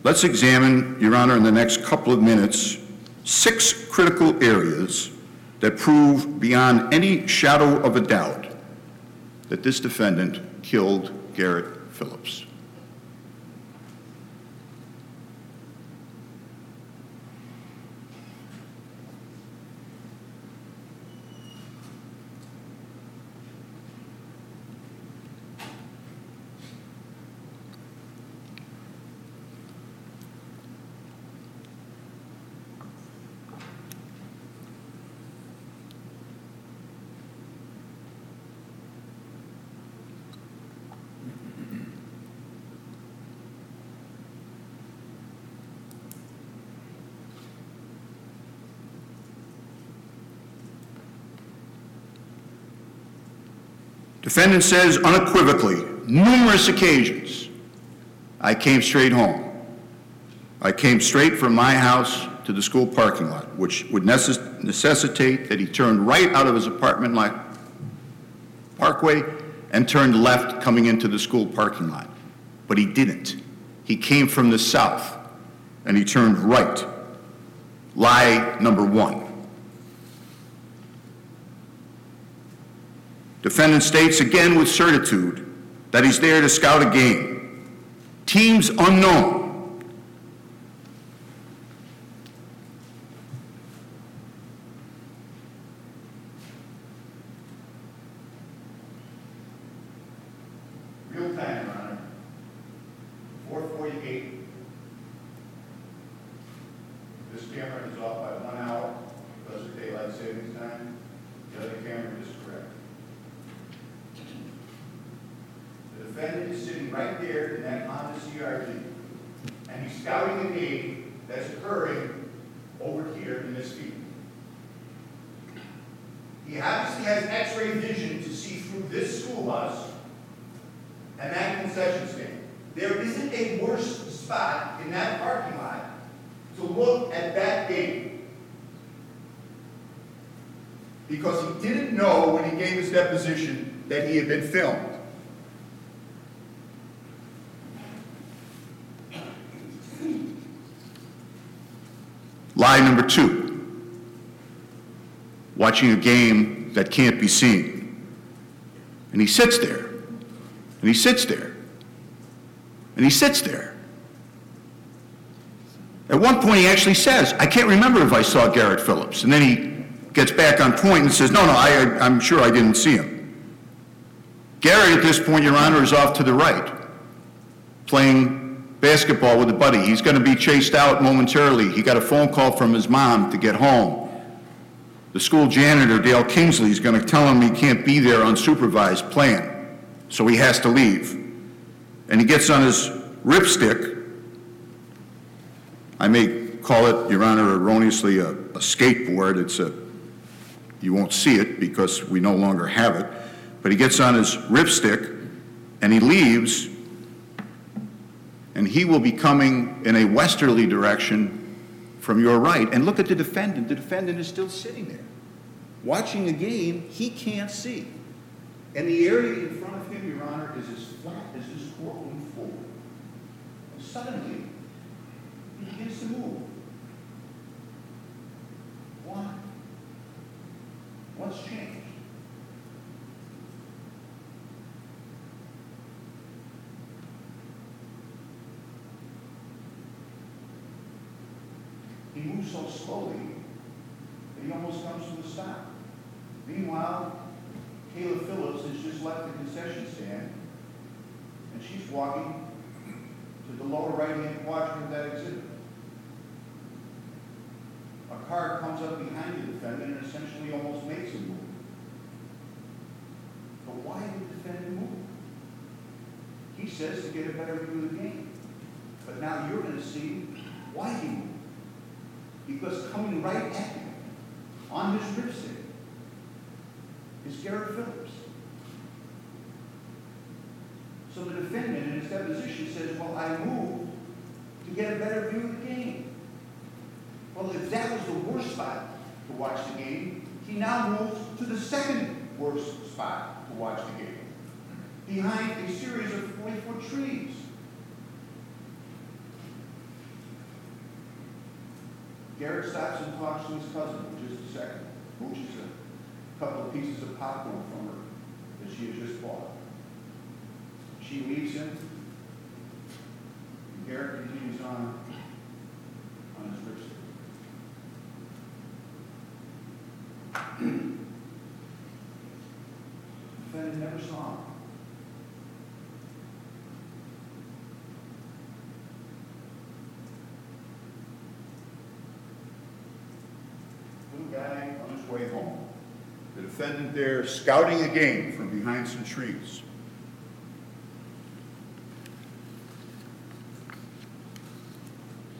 Let's examine, Your Honor, in the next couple of minutes, six critical areas that prove beyond any shadow of a doubt that this defendant killed Garrett Phillips. Defendant says unequivocally, numerous occasions, I came straight home. I came straight from my house to the school parking lot, which would necess- necessitate that he turned right out of his apartment like Parkway and turned left coming into the school parking lot. But he didn't. He came from the south and he turned right. Lie number one. Defendant states again with certitude that he's there to scout a game. Teams unknown. Real time, Your Honor. 448. This camera is off by one hour because of daylight savings time. The other camera is correct. The defendant is sitting right there in that Honda CRV, and he's scouting a game that's occurring over here in this field. He obviously has x-ray vision to see through this school bus and that concession stand. There isn't a worse spot in that parking lot to look at that game. Because he didn't know when he gave his deposition that he had been filmed. Lie number two, watching a game that can't be seen. And he sits there, and he sits there, and he sits there. At one point, he actually says, I can't remember if I saw Garrett Phillips. And then he gets back on point and says, no, no, I, I'm sure I didn't see him. Gary, at this point, Your Honor, is off to the right, playing basketball with a buddy. He's going to be chased out momentarily. He got a phone call from his mom to get home. The school janitor, Dale Kingsley, is going to tell him he can't be there unsupervised playing, so he has to leave. And he gets on his ripstick. I may call it, Your Honor, erroneously a, a skateboard. It's a, you won't see it because we no longer have it. But he gets on his ripstick and he leaves and he will be coming in a westerly direction from your right. And look at the defendant. The defendant is still sitting there. Watching a game he can't see. And the area in front of him, Your Honor, is as flat as this courtroom floor. And suddenly, he begins to move. Why? What's changed? He moves so slowly that he almost comes to a stop. Meanwhile, Kayla Phillips has just left the concession stand, and she's walking to the lower right-hand quadrant of that exhibit. A car comes up behind the defendant and essentially almost makes him move. But why did the defendant move? He says to get a better view of the game. But now you're going to see why he moved. Because coming right at him on his ripstick is Garrett Phillips. So the defendant in his deposition says, well, I moved to get a better view of the game. Well, if that was the worst spot to watch the game, he now moves to the second worst spot to watch the game, behind a series of 40-foot trees. Garrett stops and talks to his cousin for just a second, mooches a couple of pieces of popcorn from her that she had just bought. She leaves him, and Garrett continues on on his ripstick. Defendant never saw him. Little guy on his way home. The defendant there scouting a game from behind some trees.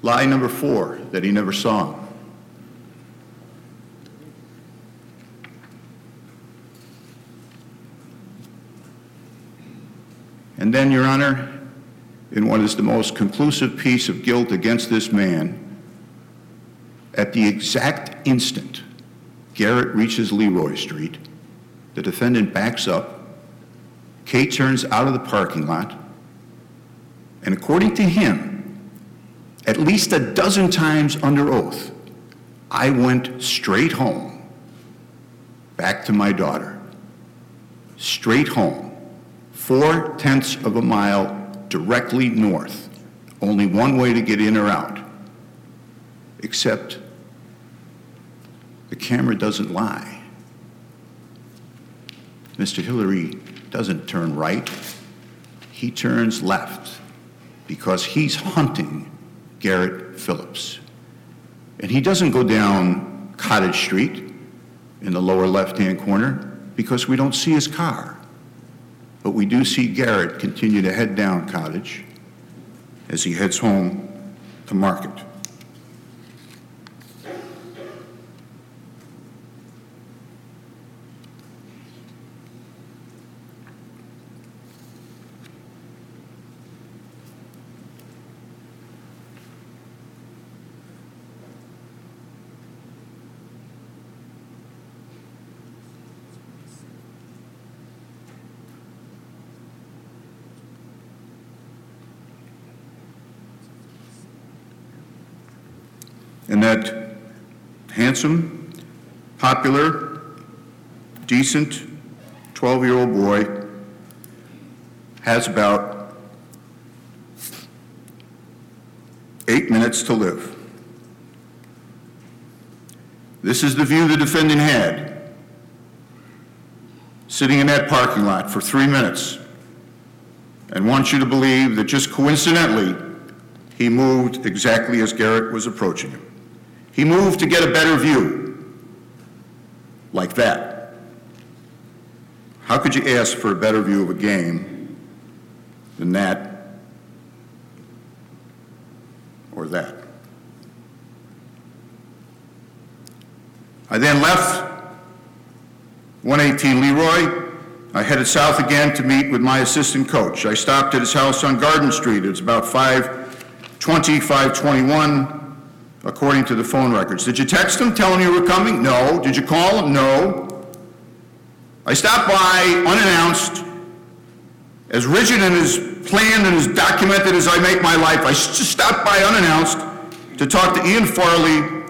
Lie number four, that he never saw him. And then, Your Honor, in what is the most conclusive piece of guilt against this man, at the exact instant Garrett reaches Leroy Street, the defendant backs up, Kate turns out of the parking lot, and according to him, at least a dozen times under oath, I went straight home, back to my daughter, straight home, four tenths of a mile directly north, only one way to get in or out, except the camera doesn't lie. Mr. Hillary doesn't turn right, he turns left because he's hunting Garrett Phillips. And he doesn't go down Cottage Street in the lower left-hand corner because we don't see his car. But we do see Garrett continue to head down Cottage as he heads home to Market. Handsome, popular, decent 12-year-old boy has about eight minutes to live. This is the view the defendant had, sitting in that parking lot for three minutes, and wants you to believe that just coincidentally, he moved exactly as Garrett was approaching him. He moved to get a better view, like that. How could you ask for a better view of a game than that or that? I then left 118 Leroy. I headed south again to meet with my assistant coach. I stopped at his house on Garden Street. It's about 5:20, 5:21, according to the phone records. Did you text him telling you were coming? No. Did you call him? No. I stopped by unannounced, as rigid and as planned and as documented as I make my life. I just stopped by unannounced to talk to Ian Farley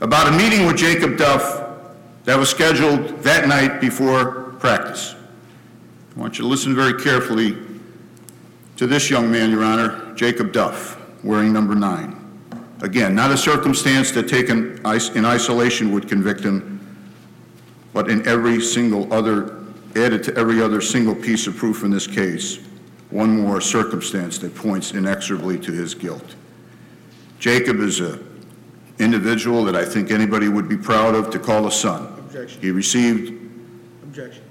about a meeting with Jacob Duff that was scheduled that night before practice. I want you to listen very carefully to this young man, Your Honor, Jacob Duff, wearing number nine. Again, not a circumstance that taken is- in isolation would convict him, but in every single other, added to every other single piece of proof in this case, one more circumstance that points inexorably to his guilt. Jacob is a individual that I think anybody would be proud of to call a son. Objection. He received, Objection.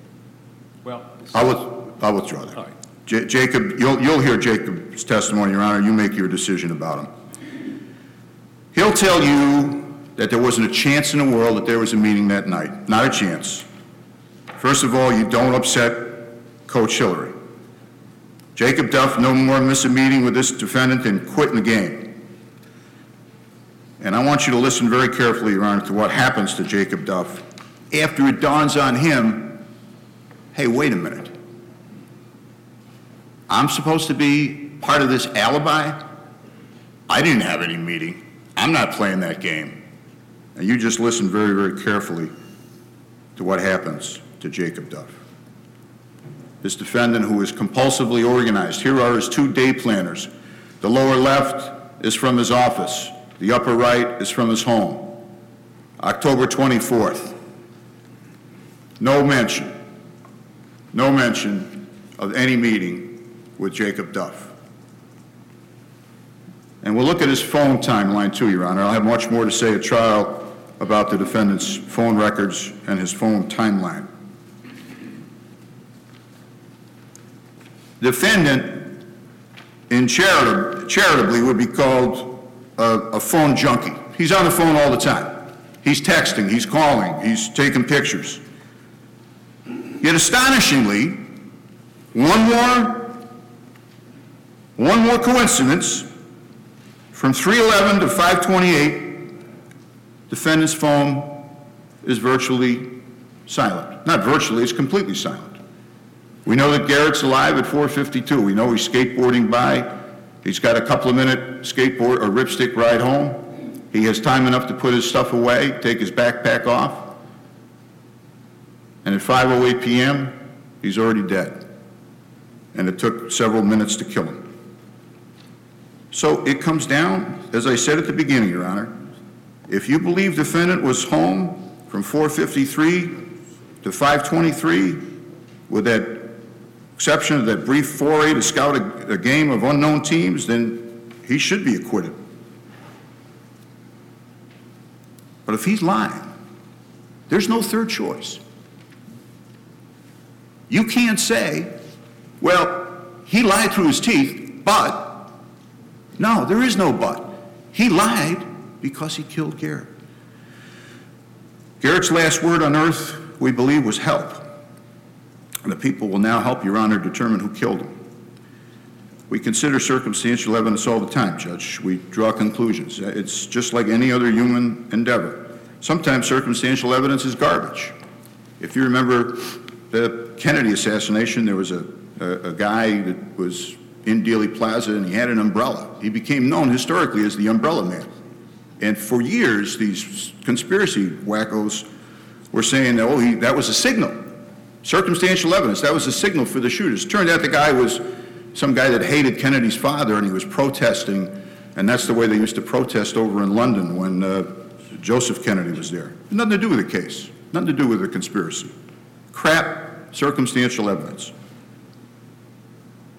Well, I'll, I'll withdraw that. All right. Ja- Jacob, you'll, you'll hear Jacob's testimony, Your Honor, you make your decision about him. He'll tell you that there wasn't a chance in the world that there was a meeting that night, not a chance. First of all, you don't upset Coach Hillary. Jacob Duff no more miss a meeting with this defendant than quitting the game. And I want you to listen very carefully, Your Honor, to what happens to Jacob Duff after it dawns on him, hey, wait a minute. I'm supposed to be part of this alibi? I didn't have any meeting. I'm not playing that game. And you just listen very, very carefully to what happens to Jacob Duff. This defendant who is compulsively organized. Here are his two day planners. The lower left is from his office. The upper right is from his home. October 24th. No mention, no mention of any meeting with Jacob Duff. And we'll look at his phone timeline too, Your Honor. I'll have much more to say at trial about the defendant's phone records and his phone timeline. Defendant, in charitab- charitably, would be called a, a phone junkie. He's on the phone all the time. He's texting, he's calling, he's taking pictures. Yet astonishingly, one more, one more coincidence, from 311 to 528, defendant's phone is virtually silent. Not virtually, it's completely silent. We know that Garrett's alive at 452. We know he's skateboarding by. He's got a couple of minute skateboard or ripstick ride home. He has time enough to put his stuff away, take his backpack off. And at 5:08 PM, he's already dead. And it took several minutes to kill him. So it comes down, as I said at the beginning, Your Honor, if you believe defendant was home from 4:53 to 5:23 with that exception of that brief foray to scout a, a game of unknown teams, then he should be acquitted. But if he's lying, there's no third choice. You can't say, well, he lied through his teeth, but, no, there is no but. He lied because he killed Garrett. Garrett's last word on earth, we believe, was help. And the people will now help Your Honor determine who killed him. We consider circumstantial evidence all the time, Judge. We draw conclusions. It's just like any other human endeavor. Sometimes circumstantial evidence is garbage. If you remember the Kennedy assassination, there was a, a, a guy that was in Dealey Plaza and he had an umbrella. He became known historically as the Umbrella Man. And for years, these conspiracy wackos were saying, that, oh, he, that was a signal. Circumstantial evidence, that was a signal for the shooters. Turned out the guy was some guy that hated Kennedy's father and he was protesting, and that's the way they used to protest over in London when uh, Joseph Kennedy was there. Nothing to do with the case, nothing to do with the conspiracy. Crap, circumstantial evidence.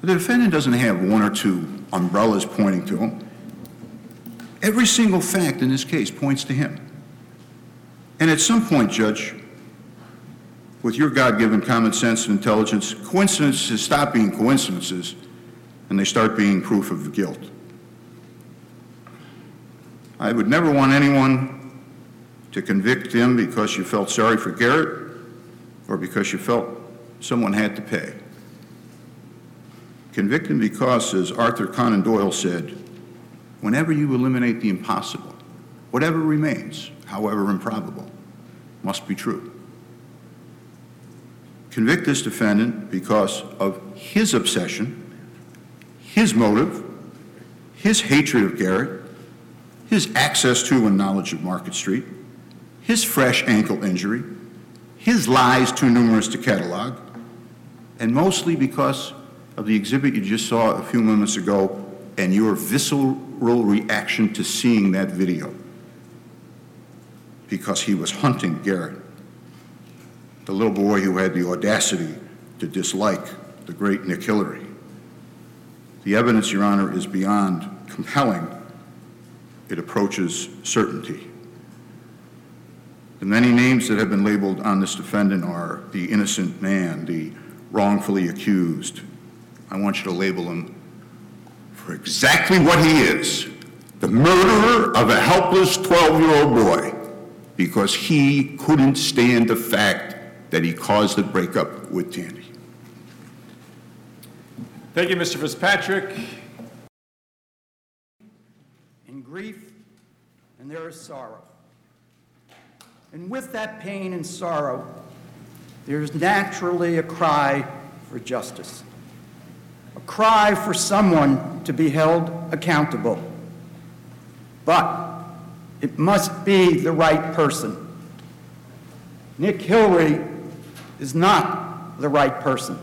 The defendant doesn't have one or two umbrellas pointing to him. Every single fact in this case points to him. And at some point, Judge, with your God given common sense and intelligence, coincidences stop being coincidences and they start being proof of guilt. I would never want anyone to convict him because you felt sorry for Garrett or because you felt someone had to pay. Convict him because, as Arthur Conan Doyle said, whenever you eliminate the impossible, whatever remains, however improbable, must be true. Convict this defendant because of his obsession, his motive, his hatred of Garrett, his access to and knowledge of Market Street, his fresh ankle injury, his lies too numerous to catalog, and mostly because of the exhibit you just saw a few moments ago and your visceral reaction to seeing that video because he was hunting Garrett, the little boy who had the audacity to dislike the great Nick Hillary. The evidence, Your Honor, is beyond compelling. It approaches certainty. The many names that have been labeled on this defendant are the innocent man, the wrongfully accused, I want you to label him for exactly what he is the murderer of a helpless 12 year old boy because he couldn't stand the fact that he caused the breakup with Tandy. Thank you, Mr. Fitzpatrick. In grief, and there is sorrow. And with that pain and sorrow, there is naturally a cry for justice a cry for someone to be held accountable. But it must be the right person. Nick Hillary is not the right person.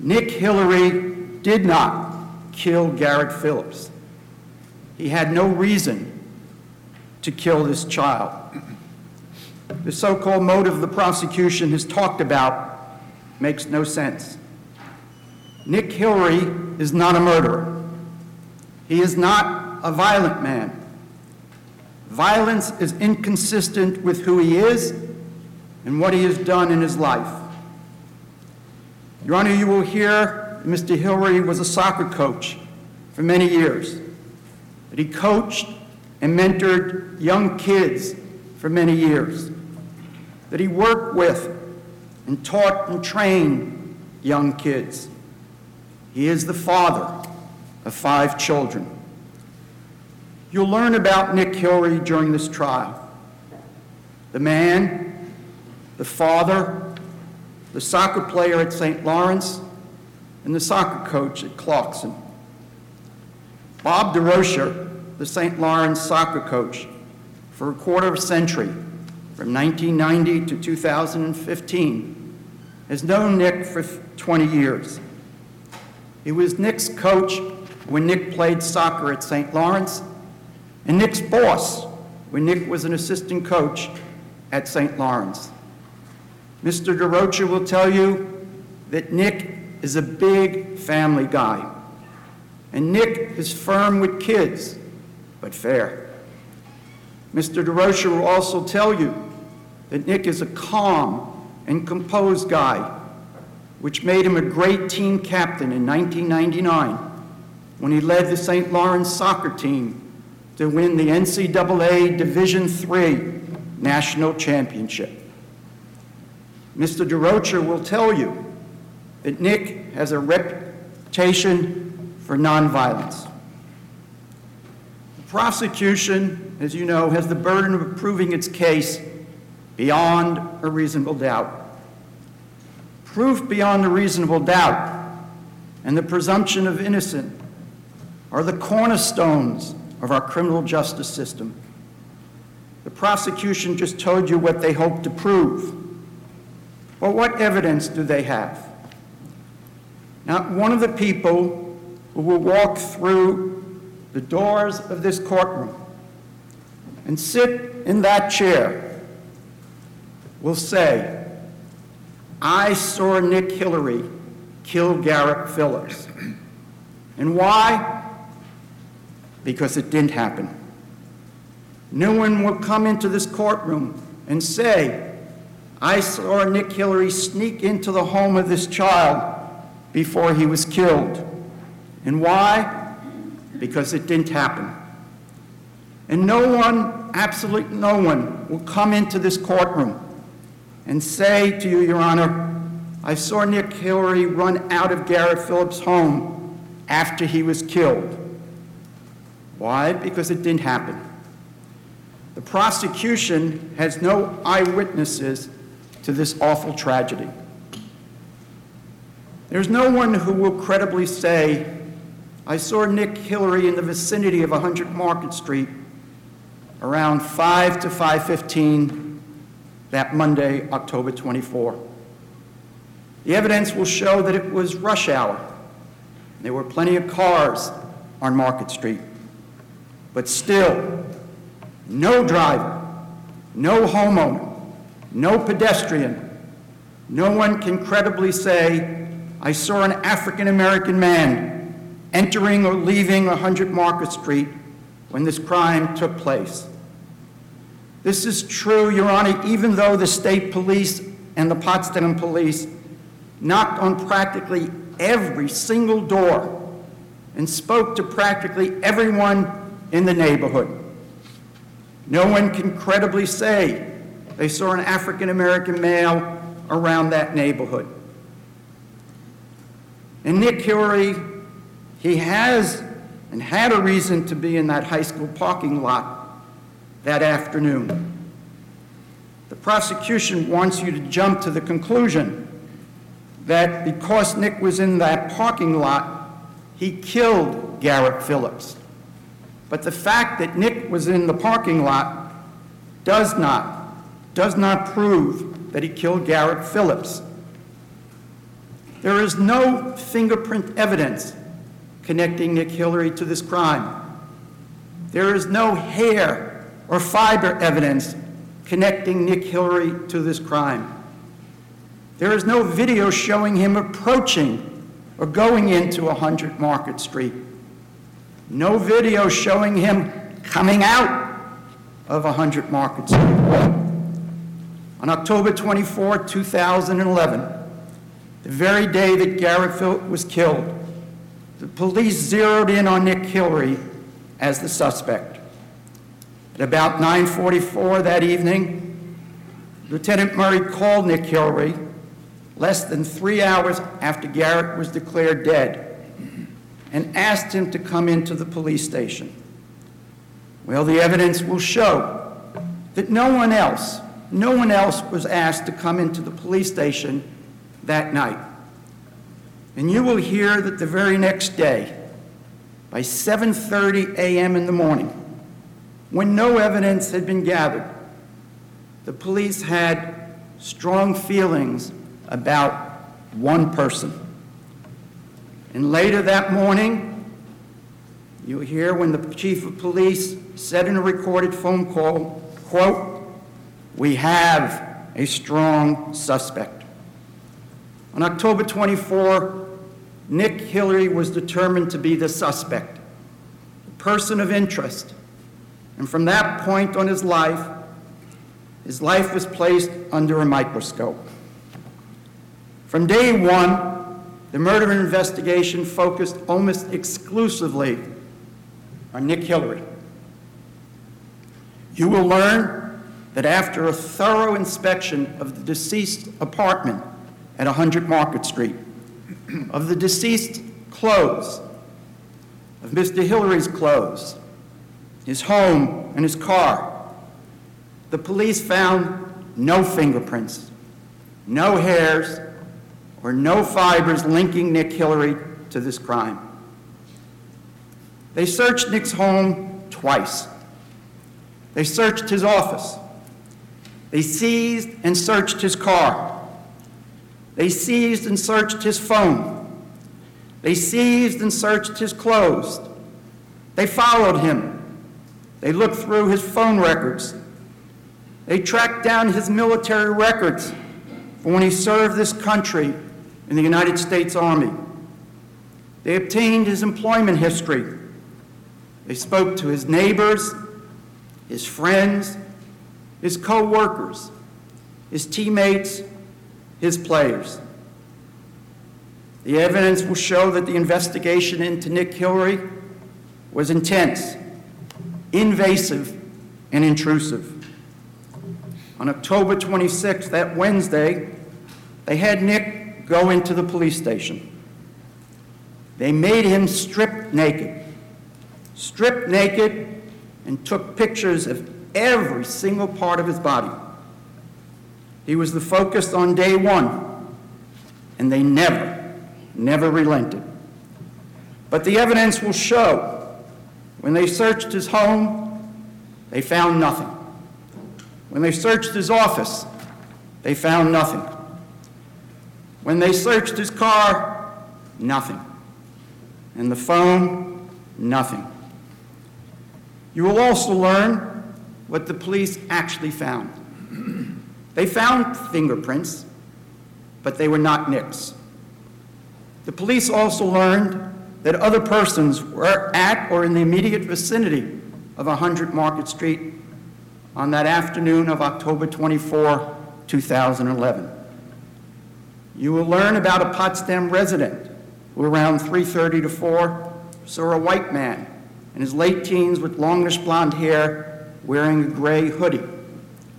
Nick Hillary did not kill Garrett Phillips. He had no reason to kill this child. The so called motive the prosecution has talked about makes no sense. Nick Hillary is not a murderer. He is not a violent man. Violence is inconsistent with who he is and what he has done in his life. Your Honor, you will hear Mr. Hillary was a soccer coach for many years, that he coached and mentored young kids for many years, that he worked with and taught and trained young kids. He is the father of five children. You'll learn about Nick Hillary during this trial. The man, the father, the soccer player at St. Lawrence, and the soccer coach at Clarkson. Bob Durocher, the St. Lawrence soccer coach, for a quarter of a century, from 1990 to 2015, has known Nick for 20 years. He was Nick's coach when Nick played soccer at St. Lawrence, and Nick's boss when Nick was an assistant coach at St. Lawrence. Mr. Durocher will tell you that Nick is a big family guy. And Nick is firm with kids, but fair. Mr. Durocher will also tell you that Nick is a calm and composed guy which made him a great team captain in 1999 when he led the St. Lawrence soccer team to win the NCAA Division III national championship. Mr. Durocher will tell you that Nick has a reputation for nonviolence. The prosecution, as you know, has the burden of proving its case beyond a reasonable doubt proof beyond a reasonable doubt, and the presumption of innocence are the cornerstones of our criminal justice system. The prosecution just told you what they hope to prove. But what evidence do they have? Not one of the people who will walk through the doors of this courtroom and sit in that chair will say, I saw Nick Hillary kill Garrett Phillips. And why? Because it didn't happen. No one will come into this courtroom and say, I saw Nick Hillary sneak into the home of this child before he was killed. And why? Because it didn't happen. And no one, absolutely no one, will come into this courtroom and say to you, Your Honor, I saw Nick Hillary run out of Garrett Phillips' home after he was killed. Why? Because it didn't happen. The prosecution has no eyewitnesses to this awful tragedy. There's no one who will credibly say, I saw Nick Hillary in the vicinity of 100 Market Street around 5 to 5:15 that Monday, October 24. The evidence will show that it was rush hour. There were plenty of cars on Market Street. But still, no driver, no homeowner, no pedestrian, no one can credibly say, I saw an African American man entering or leaving 100 Market Street when this crime took place. This is true, Your Honor, even though the state police and the Potsdam police knocked on practically every single door and spoke to practically everyone in the neighborhood. No one can credibly say they saw an African American male around that neighborhood. And Nick Hillary, he has and had a reason to be in that high school parking lot that afternoon. The prosecution wants you to jump to the conclusion that because Nick was in that parking lot, he killed Garrett Phillips. But the fact that Nick was in the parking lot does not, does not prove that he killed Garrett Phillips. There is no fingerprint evidence connecting Nick Hillary to this crime. There is no hair or fiber evidence connecting Nick Hillary to this crime. There is no video showing him approaching or going into 100 Market Street. No video showing him coming out of 100 Market Street. On October 24, 2011, the very day that Garrett Phillips was killed, the police zeroed in on Nick Hillary as the suspect. At about 9:44 that evening, Lieutenant Murray called Nick Hillary less than three hours after Garrett was declared dead and asked him to come into the police station. Well, the evidence will show that no one else, no one else was asked to come into the police station that night. And you will hear that the very next day, by 7:30 a.m. in the morning, when no evidence had been gathered, the police had strong feelings about one person. And later that morning, you hear when the chief of police said in a recorded phone call, quote, we have a strong suspect. On October 24, Nick Hillary was determined to be the suspect, the person of interest. And from that point on his life, his life was placed under a microscope. From day one, the murder investigation focused almost exclusively on Nick Hillary. You will learn that after a thorough inspection of the deceased apartment at 100 Market Street, of the deceased clothes, of Mr. Hillary's clothes, his home, and his car, the police found no fingerprints, no hairs, or no fibers linking Nick Hillary to this crime. They searched Nick's home twice. They searched his office. They seized and searched his car. They seized and searched his phone. They seized and searched his clothes. They followed him. They looked through his phone records. They tracked down his military records for when he served this country in the United States Army. They obtained his employment history. They spoke to his neighbors, his friends, his co workers, his teammates, his players. The evidence will show that the investigation into Nick Hillary was intense, invasive, and intrusive. On October 26th, that Wednesday, they had Nick go into the police station. They made him strip naked, stripped naked, and took pictures of every single part of his body. He was the focus on day one, and they never, never relented. But the evidence will show when they searched his home, they found nothing. When they searched his office, they found nothing. When they searched his car, nothing. And the phone, nothing. You will also learn what the police actually found. They found fingerprints, but they were not Nick's. The police also learned that other persons were at or in the immediate vicinity of 100 Market Street on that afternoon of October 24, 2011. You will learn about a Potsdam resident who around 3.30 to 4 saw a white man in his late teens with longish blonde hair wearing a gray hoodie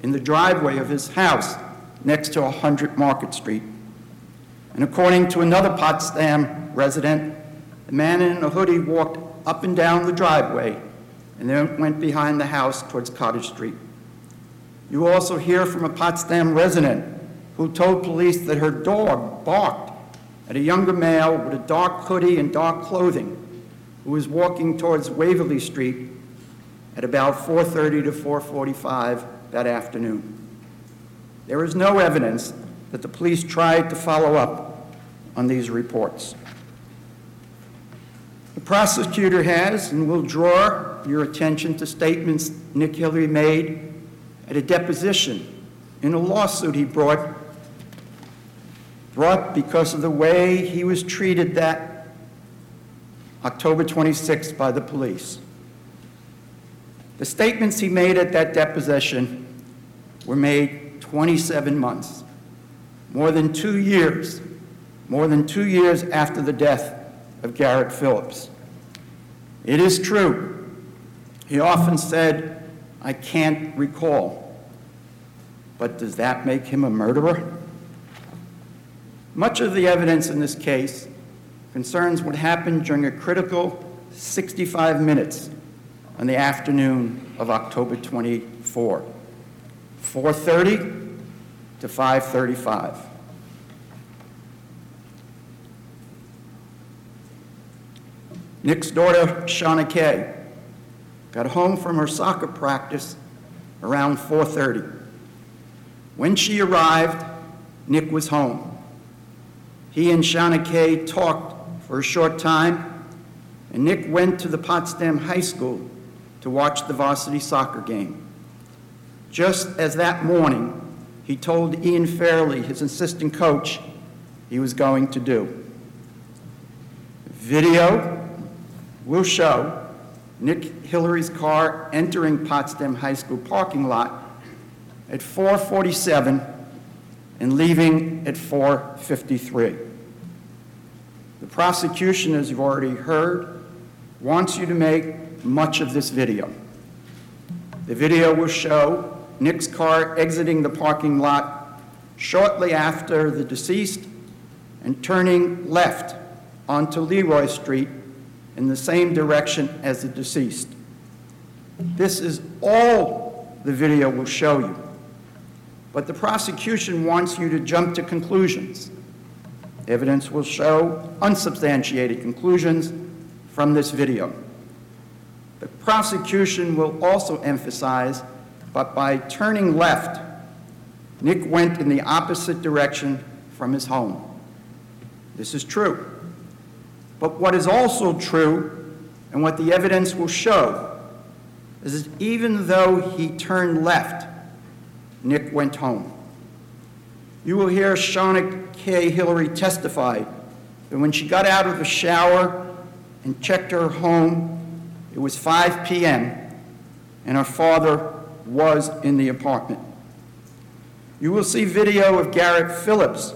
in the driveway of his house next to 100 Market Street. And according to another Potsdam resident, the man in a hoodie walked up and down the driveway and then went behind the house towards Cottage Street. You also hear from a Potsdam resident who told police that her dog barked at a younger male with a dark hoodie and dark clothing who was walking towards Waverly Street at about 4:30 to 4:45 that afternoon. There is no evidence that the police tried to follow up on these reports. Prosecutor has and will draw your attention to statements Nick Hillary made at a deposition in a lawsuit he brought, brought because of the way he was treated that October 26th by the police. The statements he made at that deposition were made 27 months, more than two years, more than two years after the death of Garrett Phillips. It is true. He often said, I can't recall. But does that make him a murderer? Much of the evidence in this case concerns what happened during a critical 65 minutes on the afternoon of October 24, 4:30 to 5:35. Nick's daughter, Shauna Kay, got home from her soccer practice around 4:30. When she arrived, Nick was home. He and Shauna Kay talked for a short time, and Nick went to the Potsdam High School to watch the varsity soccer game. Just as that morning, he told Ian Fairley, his assistant coach, he was going to do. Video will show Nick Hillary's car entering Potsdam High School parking lot at 4:47 and leaving at 4:53. The prosecution, as you've already heard, wants you to make much of this video. The video will show Nick's car exiting the parking lot shortly after the deceased and turning left onto Leroy Street in the same direction as the deceased. This is all the video will show you. But the prosecution wants you to jump to conclusions. Evidence will show unsubstantiated conclusions from this video. The prosecution will also emphasize, but by turning left, Nick went in the opposite direction from his home. This is true. But what is also true, and what the evidence will show, is that even though he turned left, Nick went home. You will hear Shauna Kay Hillary testify that when she got out of the shower and checked her home, it was 5 p.m., and her father was in the apartment. You will see video of Garrett Phillips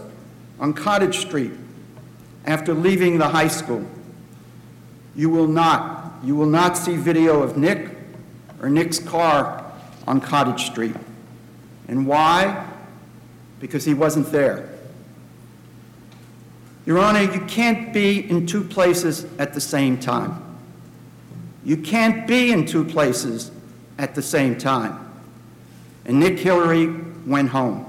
on Cottage Street after leaving the high school. You will not, you will not see video of Nick or Nick's car on Cottage Street. And why? Because he wasn't there. Your Honor, you can't be in two places at the same time. You can't be in two places at the same time. And Nick Hillary went home.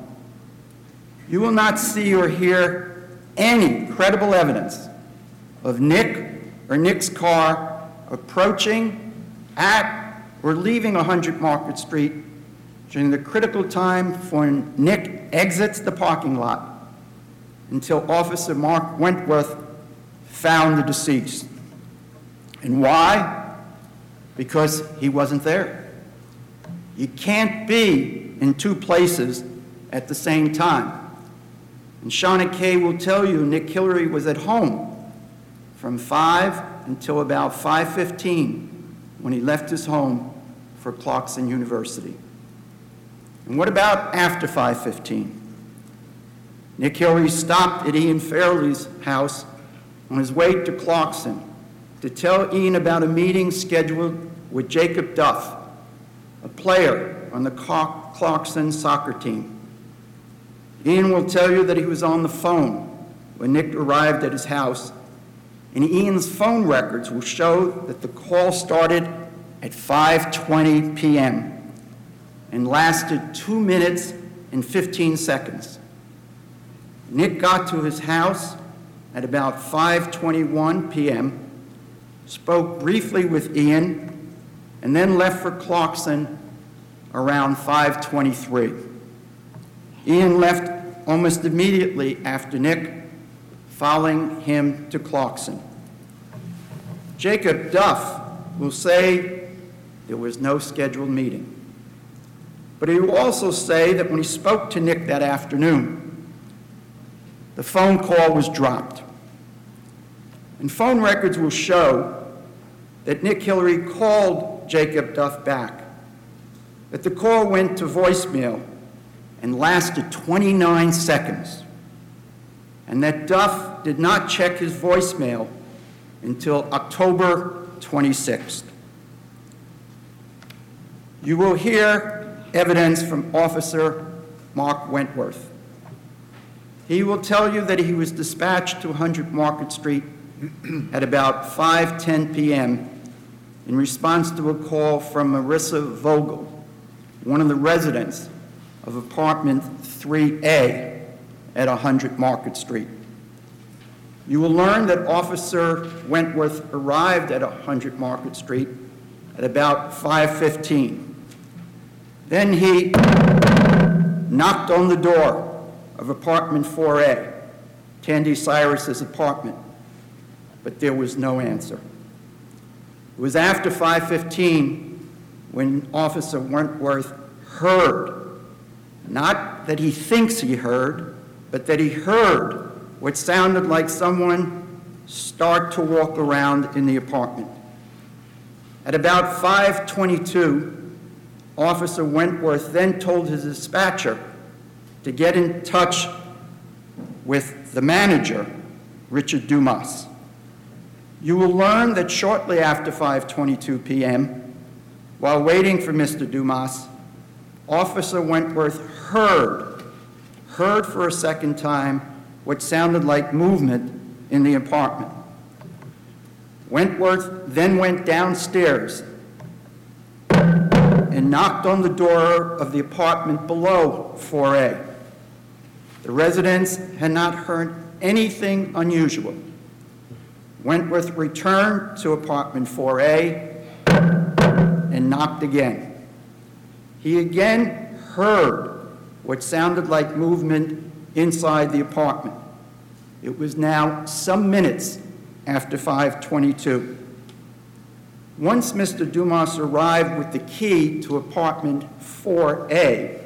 You will not see or hear any credible evidence of Nick or Nick's car approaching at or leaving 100 Market Street during the critical time when Nick exits the parking lot until Officer Mark Wentworth found the deceased. And why? Because he wasn't there. You can't be in two places at the same time. And Shauna Kay will tell you Nick Hillary was at home from 5 until about 5:15 when he left his home for Clarkson University. And what about after 5:15? Nick Hillary stopped at Ian Fairley's house on his way to Clarkson to tell Ian about a meeting scheduled with Jacob Duff, a player on the Clarkson soccer team. Ian will tell you that he was on the phone when Nick arrived at his house, and Ian's phone records will show that the call started at 5:20 p.m. and lasted 2 minutes and 15 seconds. Nick got to his house at about 5:21 p.m., spoke briefly with Ian, and then left for Clarkson around 5:23. Ian left almost immediately after Nick, following him to Clarkson. Jacob Duff will say there was no scheduled meeting. But he will also say that when he spoke to Nick that afternoon, the phone call was dropped. And phone records will show that Nick Hillary called Jacob Duff back, that the call went to voicemail and lasted 29 seconds, and that Duff did not check his voicemail until October 26th. You will hear evidence from Officer Mark Wentworth. He will tell you that he was dispatched to 100 Market Street [CLEARS THROAT] at about 5:10 p.m. in response to a call from Marissa Vogel, one of the residents of apartment 3A at 100 Market Street. You will learn that Officer Wentworth arrived at 100 Market Street at about 5:15. Then he knocked on the door of apartment 4A, Tandy Cyrus's apartment, but there was no answer. It was after 5:15 when Officer Wentworth heard not that he thinks he heard, but that he heard what sounded like someone start to walk around in the apartment. At about 5:22, Officer Wentworth then told his dispatcher to get in touch with the manager, Richard Dumas. You will learn that shortly after 5:22 p.m., while waiting for Mr. Dumas, Officer Wentworth heard, heard for a second time what sounded like movement in the apartment. Wentworth then went downstairs and knocked on the door of the apartment below 4A. The residents had not heard anything unusual. Wentworth returned to apartment 4A and knocked again. He again heard what sounded like movement inside the apartment. It was now some minutes after 522. Once Mr. Dumas arrived with the key to apartment 4A,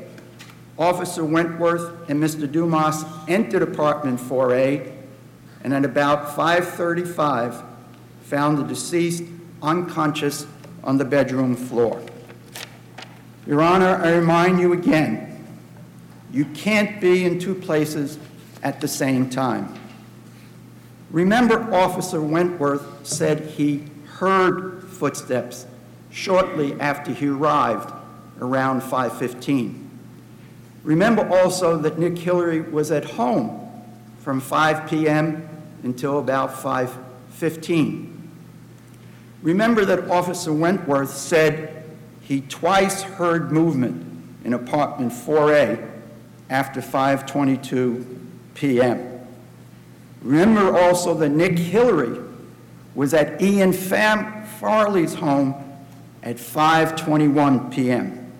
Officer Wentworth and Mr. Dumas entered apartment 4A and at about 5:35 found the deceased unconscious on the bedroom floor. Your Honor, I remind you again, you can't be in two places at the same time. Remember, Officer Wentworth said he heard footsteps shortly after he arrived around 5:15. Remember also that Nick Hillary was at home from 5 p.m. until about 5:15. Remember that Officer Wentworth said he twice heard movement in apartment 4A after 5:22 p.m. Remember also that Nick Hillary was at Ian Fam- Farley's home at 5:21 p.m.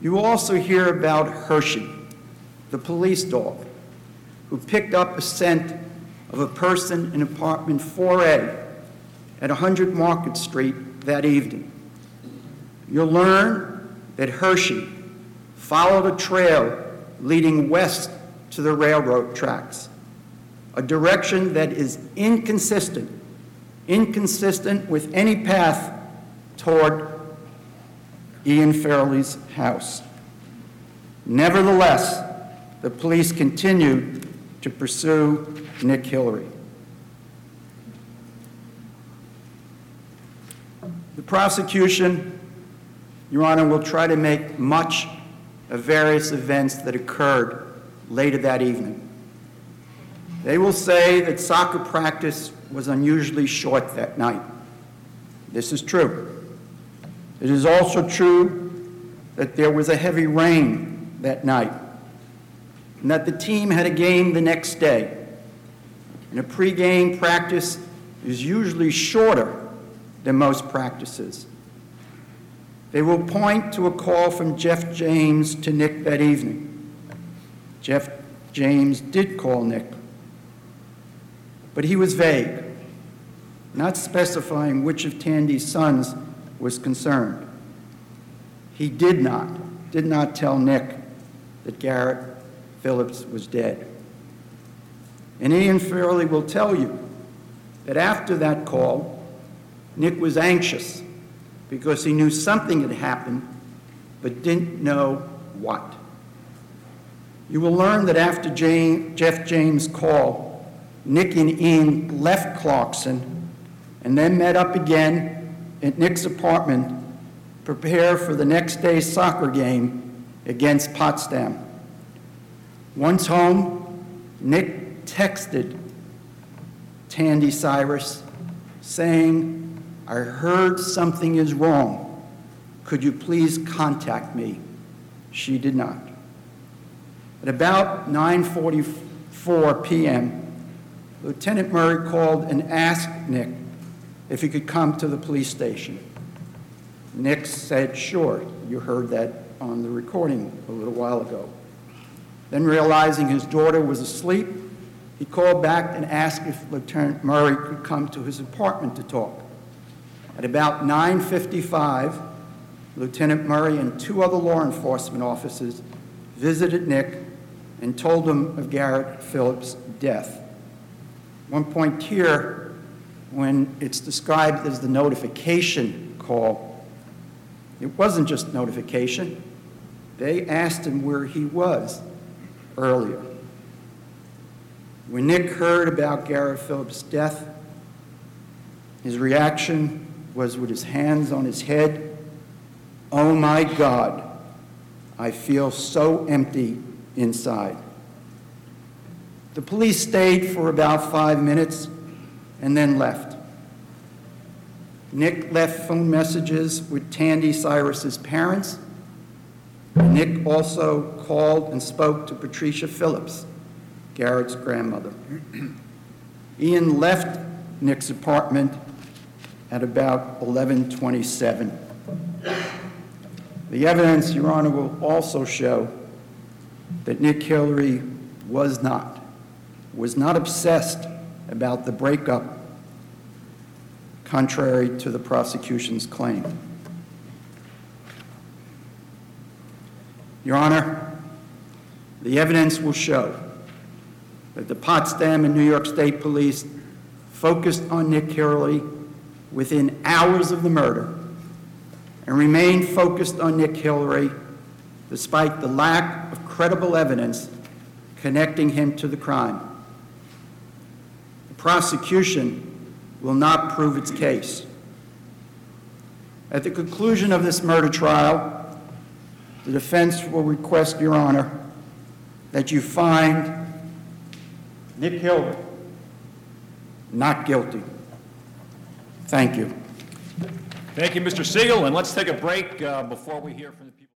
You also hear about Hershey, the police dog, who picked up a scent of a person in apartment 4A at 100 Market Street that evening. You'll learn that Hershey followed a trail leading west to the railroad tracks, a direction that is inconsistent, inconsistent with any path toward Ian Fairley's house. Nevertheless, the police continued to pursue Nick Hillary. The prosecution, Your Honor, will try to make much of various events that occurred later that evening. They will say that soccer practice was unusually short that night. This is true. It is also true that there was a heavy rain that night and that the team had a game the next day. And a pregame practice is usually shorter than most practices. They will point to a call from Jeff James to Nick that evening. Jeff James did call Nick, but he was vague, not specifying which of Tandy's sons was concerned. He did not, did not tell Nick that Garrett Phillips was dead. And Ian Fairley will tell you that after that call, Nick was anxious because he knew something had happened but didn't know what. You will learn that after Jane, Jeff James' call, Nick and Ian left Clarkson and then met up again at Nick's apartment, prepare for the next day's soccer game against Potsdam. Once home, Nick texted Tandy Cyrus saying, I heard something is wrong. Could you please contact me? She did not. At about 9:44 p.m., Lieutenant Murray called and asked Nick if he could come to the police station. Nick said, "Sure." You heard that on the recording a little while ago. Then realizing his daughter was asleep, he called back and asked if Lieutenant Murray could come to his apartment to talk. At about 9:55, Lieutenant Murray and two other law enforcement officers visited Nick and told him of Garrett Phillips' death. One point here, when it's described as the notification call, it wasn't just notification. They asked him where he was earlier. When Nick heard about Garrett Phillips' death, his reaction was with his hands on his head, Oh my God, I feel so empty inside. The police stayed for about five minutes and then left. Nick left phone messages with Tandy Cyrus's parents. Nick also called and spoke to Patricia Phillips, Garrett's grandmother. [CLEARS THROAT] Ian left Nick's apartment at about 11:27. The evidence, Your Honor, will also show that Nick Hillary was not, was not obsessed about the breakup, contrary to the prosecution's claim. Your Honor, the evidence will show that the Potsdam and New York State Police focused on Nick Hillary within hours of the murder and remained focused on Nick Hillary despite the lack of credible evidence connecting him to the crime. The prosecution will not prove its case. At the conclusion of this murder trial, the defense will request, Your Honor, that you find Nick Hillary not guilty. Thank you. Thank you, Mr. Siegel, and let's take a break uh, before we hear from.